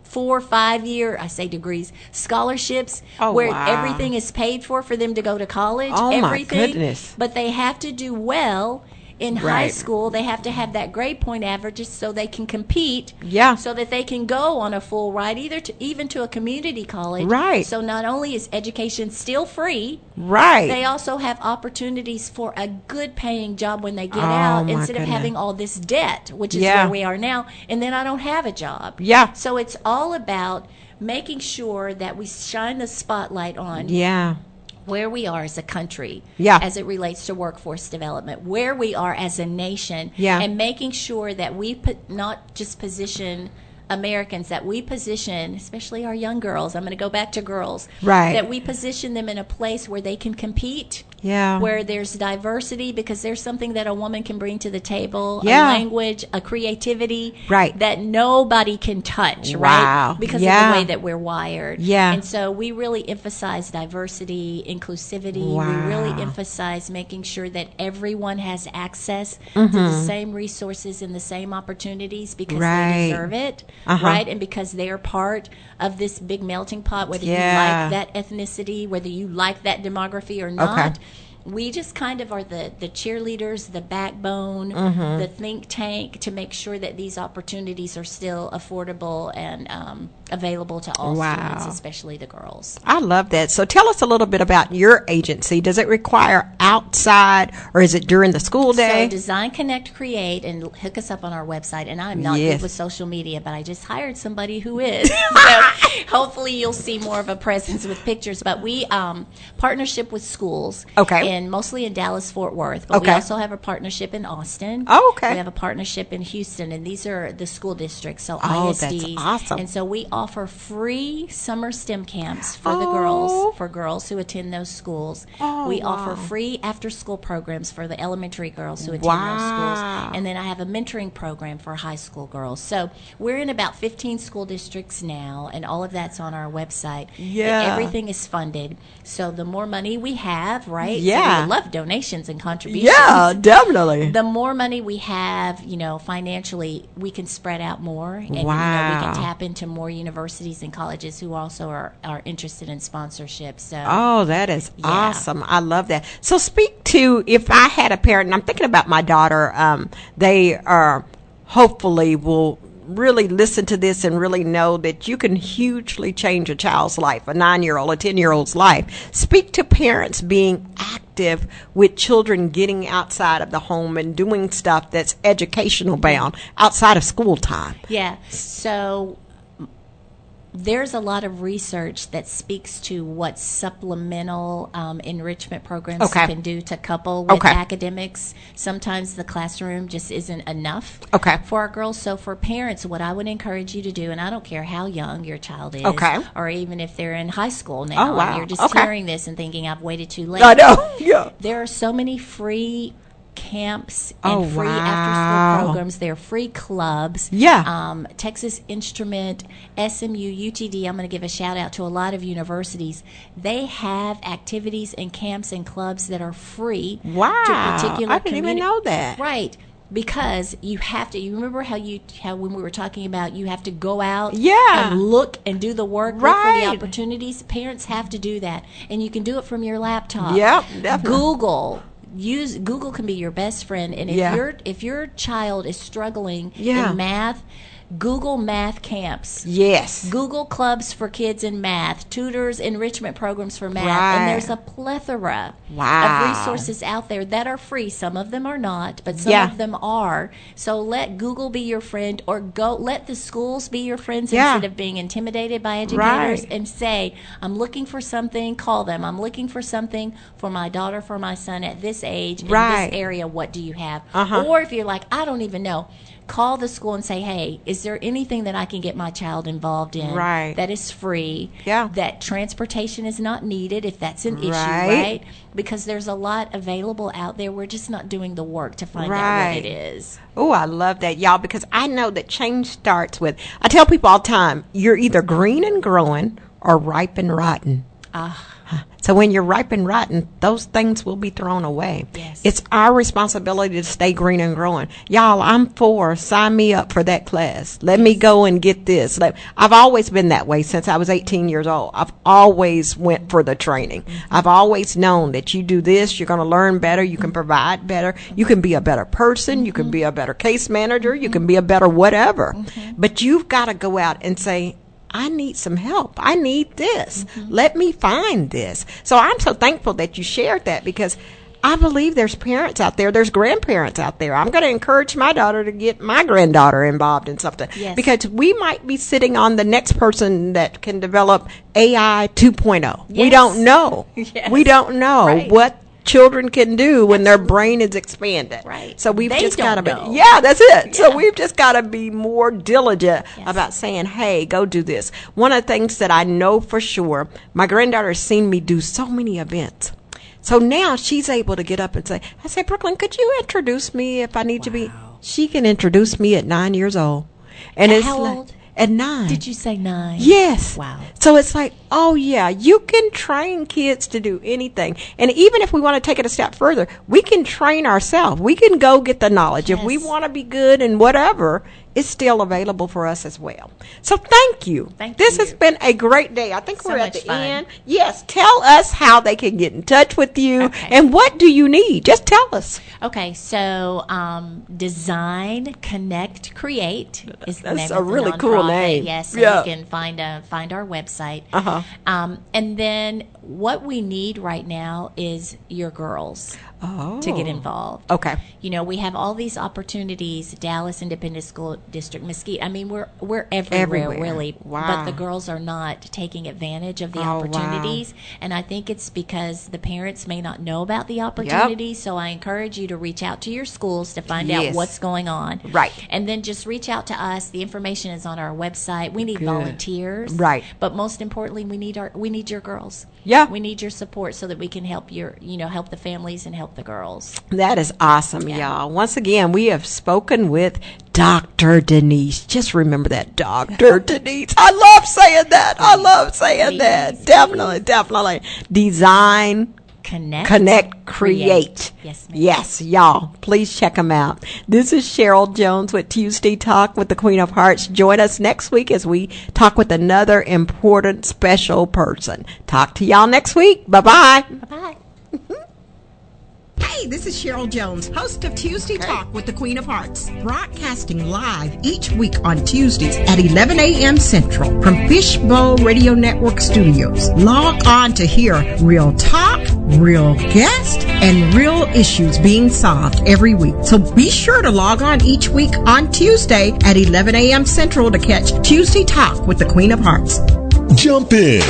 Speaker 3: four five year i say degrees scholarships
Speaker 1: Oh,
Speaker 3: where
Speaker 1: wow.
Speaker 3: everything is paid for for them to go to college
Speaker 1: Oh, my
Speaker 3: everything
Speaker 1: goodness.
Speaker 3: but they have to do well in high school they have to have that grade point average so they can compete
Speaker 1: Yeah.
Speaker 3: so that they can go on a full ride either to even to a community college
Speaker 1: Right.
Speaker 3: so not only is education still free
Speaker 1: Right.
Speaker 3: they also have opportunities for a good paying job when they get
Speaker 1: Oh,
Speaker 3: out instead of having all this debt, which is
Speaker 1: Yeah.
Speaker 3: where we are now, and then I don't have a job.
Speaker 1: Yeah.
Speaker 3: So it's all about making sure that we shine the spotlight on
Speaker 1: yeah.
Speaker 3: Where we are as a country
Speaker 1: Yeah.
Speaker 3: as it relates to workforce development, where we are as a nation,
Speaker 1: Yeah.
Speaker 3: and making sure that we put not just position Americans that we position, especially our young girls. I'm going to go back to girls.
Speaker 1: Right.
Speaker 3: That we position them in a place where they can compete.
Speaker 1: Yeah.
Speaker 3: Where there's diversity because there's something that a woman can bring to the table,
Speaker 1: Yeah.
Speaker 3: a language, a creativity
Speaker 1: Right.
Speaker 3: that nobody can touch,
Speaker 1: Wow.
Speaker 3: right? Because
Speaker 1: Yeah.
Speaker 3: of the way that we're wired.
Speaker 1: Yeah.
Speaker 3: And so we really emphasize diversity, inclusivity.
Speaker 1: Wow.
Speaker 3: We really emphasize making sure that everyone has access to the same resources and the same opportunities because
Speaker 1: Mm-hmm. Right.
Speaker 3: they deserve it,
Speaker 1: Uh-huh.
Speaker 3: right? And because they're part of this big melting pot, whether
Speaker 1: Yeah.
Speaker 3: you like that ethnicity, whether you like that demography or not. We just kind of are the, the cheerleaders, the backbone,
Speaker 1: Mm-hmm.
Speaker 3: the think tank to make sure that these opportunities are still affordable and um, available to all
Speaker 1: Wow.
Speaker 3: students, especially the girls.
Speaker 1: I love that. So tell us a little bit about your agency. Does it require outside or is it during the school day?
Speaker 3: So Design Connect Create and hook us up on our website. And I'm not
Speaker 1: Yes.
Speaker 3: good with social media, but I just hired somebody who is. so hopefully you'll see more of a presence with pictures. But we um, partnership with schools.
Speaker 1: Okay.
Speaker 3: And mostly in Dallas Fort Worth. But we also have a partnership in Austin.
Speaker 1: Oh, okay.
Speaker 3: We have a partnership in Houston, and these are the school districts. So
Speaker 1: Oh, that's
Speaker 3: ISDs.
Speaker 1: awesome.
Speaker 3: And so we offer free summer STEM camps for the
Speaker 1: Oh.
Speaker 3: girls, for girls who attend those schools.
Speaker 1: Oh,
Speaker 3: we offer free after school programs for the elementary girls who attend
Speaker 1: Wow.
Speaker 3: those schools. And then I have a mentoring program for high school girls. So we're in about 15 school districts now, and all of that's on our website.
Speaker 1: Yeah.
Speaker 3: Everything is funded. So the more money we have, right? So
Speaker 1: Yeah.
Speaker 3: we love donations and contributions
Speaker 1: Yeah, definitely.
Speaker 3: the more money we have, you know, financially, we can spread out more, and you know, we can tap into more universities and colleges who also are, are interested in sponsorship. So,
Speaker 1: Oh, that is
Speaker 3: Yeah.
Speaker 1: awesome. I love that. So speak to if I had a parent, and I'm thinking about my daughter, um, they are hopefully will really listen to this and really know that you can hugely change a child's life, a nine year old, a 10 year old's life. Speak to parents being active with children getting outside of the home and doing stuff that's educational bound outside of school time.
Speaker 3: yeah. So there's a lot of research that speaks to what supplemental um, enrichment programs
Speaker 1: Okay.
Speaker 3: can do to couple with
Speaker 1: Okay.
Speaker 3: academics. Sometimes the classroom just isn't enough
Speaker 1: Okay.
Speaker 3: for our girls. So for parents, what I would encourage you to do, and I don't care how young your child is, or even if they're in high school now,
Speaker 1: Oh, wow.
Speaker 3: and you're just hearing this and thinking I've waited too late.
Speaker 1: I know. Yeah.
Speaker 3: There are so many free camps and
Speaker 1: Oh,
Speaker 3: free
Speaker 1: wow.
Speaker 3: after school programs. There are free clubs.
Speaker 1: Yeah.
Speaker 3: Um, Texas Instrument, SMU, UTD. I'm going to give a shout out to a lot of universities. They have activities and camps and clubs that are free
Speaker 1: Wow.
Speaker 3: to particular
Speaker 1: I didn't even know that.
Speaker 3: Right. Because you have to. You remember how you how when we were talking about you have to go out,
Speaker 1: Yeah.
Speaker 3: and look and do the work, look for the opportunities. Parents have to do that, and you can do it from your laptop.
Speaker 1: Yep, definitely.
Speaker 3: Google use Google can be your best friend, and if
Speaker 1: Yeah.
Speaker 3: your if your child is struggling
Speaker 1: Yeah.
Speaker 3: in math, Google math camps.
Speaker 1: Yes.
Speaker 3: Google clubs for kids in math, tutors, enrichment programs for math,
Speaker 1: Right.
Speaker 3: and there's a plethora
Speaker 1: Wow.
Speaker 3: of resources out there that are free. Some of them are not, but some
Speaker 1: Yeah.
Speaker 3: of them are. So let Google be your friend, or go let the schools be your friends
Speaker 1: Yeah.
Speaker 3: instead of being intimidated by educators,
Speaker 1: Right.
Speaker 3: and say, "I'm looking for something." Call them. I'm looking for something for my daughter, for my son at this age in this area. What do you have?
Speaker 1: Uh-huh.
Speaker 3: Or if you're like, I don't even know. Call the school and say, "Hey, is there anything that I can get my child involved in
Speaker 1: Right.
Speaker 3: that is free?
Speaker 1: Yeah.
Speaker 3: That transportation is not needed if that's an issue,
Speaker 1: Right.
Speaker 3: right? Because there's a lot available out there. We're just not doing the work to find out
Speaker 1: Right.
Speaker 3: what it is.
Speaker 1: Oh, I love that, y'all, because I know that change starts with. I tell people all the time, you're either green and growing or ripe and rotten.
Speaker 3: Ah,
Speaker 1: So when you're ripe and rotten, those things will be thrown away.
Speaker 3: Yes.
Speaker 1: It's our responsibility to stay green and growing. Y'all, I'm for sign me up for that class. Let me go and get this. Let, I've always been that way since I was 18 years old. I've always went for the training. Mm-hmm. I've always known that you do this, you're going to learn better, you can mm-hmm. provide better, you can be a better person, you can mm-hmm. be a better case manager, you can be a better whatever. But you've got to go out and say, I need some help. I need this. Mm-hmm. Let me find this. So I'm so thankful that you shared that because I believe there's parents out there, there's grandparents out there. I'm going to encourage my daughter to get my granddaughter involved in something
Speaker 3: Yes.
Speaker 1: because we might be sitting on the next person that can develop AI 2.0. We don't know.
Speaker 3: Yes.
Speaker 1: We don't know
Speaker 3: Right.
Speaker 1: what children can do when their brain is expanded.
Speaker 3: Right.
Speaker 1: So we've
Speaker 3: They
Speaker 1: just got to be
Speaker 3: know.
Speaker 1: Yeah, that's it. So we've just got to be more diligent
Speaker 3: Yes.
Speaker 1: about saying, "Hey, go do this." One of the things that I know for sure, my granddaughter has seen me do so many events. So now she's able to get up and say, I say, Brooklyn, could you introduce me if I need to be? She can introduce me at nine years old. And it's
Speaker 3: how
Speaker 1: like. At nine.
Speaker 3: Did you say nine?
Speaker 1: Yes.
Speaker 3: Wow.
Speaker 1: So it's like, oh yeah, you can train kids to do anything. And even if we want to take it a step further, we can train ourselves. We can go get the knowledge. If we want to be good and whatever, it's still available for us as well. So thank you.
Speaker 3: Thank
Speaker 1: this
Speaker 3: you.
Speaker 1: has been a great day. I think
Speaker 3: So
Speaker 1: we're at the
Speaker 3: fun.
Speaker 1: end. Yes. Tell us how they can get in touch with you
Speaker 3: Okay.
Speaker 1: and what do you need? Just tell us.
Speaker 3: Okay, so um, design, connect, create is the
Speaker 1: That's
Speaker 3: name
Speaker 1: a
Speaker 3: of the
Speaker 1: really cool name.
Speaker 3: Yes,
Speaker 1: Yeah.
Speaker 3: you can find uh, find our website.
Speaker 1: Uh-huh.
Speaker 3: Um, and then what we need right now is your girls to get
Speaker 1: Oh.
Speaker 3: involved.
Speaker 1: Okay.
Speaker 3: You know, we have all these opportunities. Dallas Independent School District, Mesquite. I mean, we're we're everywhere,
Speaker 1: Everywhere.
Speaker 3: really.
Speaker 1: Wow.
Speaker 3: But the girls are not taking advantage of the
Speaker 1: Oh, wow.
Speaker 3: opportunities, and I think it's because the parents may not know about the opportunities. So I encourage you to reach out to your schools to find
Speaker 1: Yes.
Speaker 3: out what's going on.
Speaker 1: Right.
Speaker 3: And then just reach out to us. The information is on our website. We need
Speaker 1: Good.
Speaker 3: volunteers.
Speaker 1: Right.
Speaker 3: But most importantly, we need our we need your girls.
Speaker 1: Yeah.
Speaker 3: We need your support so that we can help your you know help the families and help the girls.
Speaker 1: That is awesome,
Speaker 3: Yeah.
Speaker 1: y'all. Once again, we have spoken with Dr. Denise. Just remember that, Dr. Denise. I love saying that. I love saying that. Definitely, definitely. Design,
Speaker 3: Connect.
Speaker 1: connect, create.
Speaker 3: Yes, ma'am.
Speaker 1: Yes, y'all. Please check them out. This is Cheryl Jones with Tuesday Talk with the Queen of Hearts. Join us next week as we talk with another important special person. Talk to y'all next week. Bye bye bye.
Speaker 3: Bye.
Speaker 4: Hey, this is Cheryl Jones, host of Tuesday Talk with the Queen of Hearts, broadcasting live each week on Tuesdays at 11 a.m. Central from Fishbowl Radio Network Studios. Log on to hear real talk, real guests, and real issues being solved every week. So be sure to log on each week on Tuesday at 11 a.m. Central to catch Tuesday Talk with the Queen of Hearts.
Speaker 2: Jump in.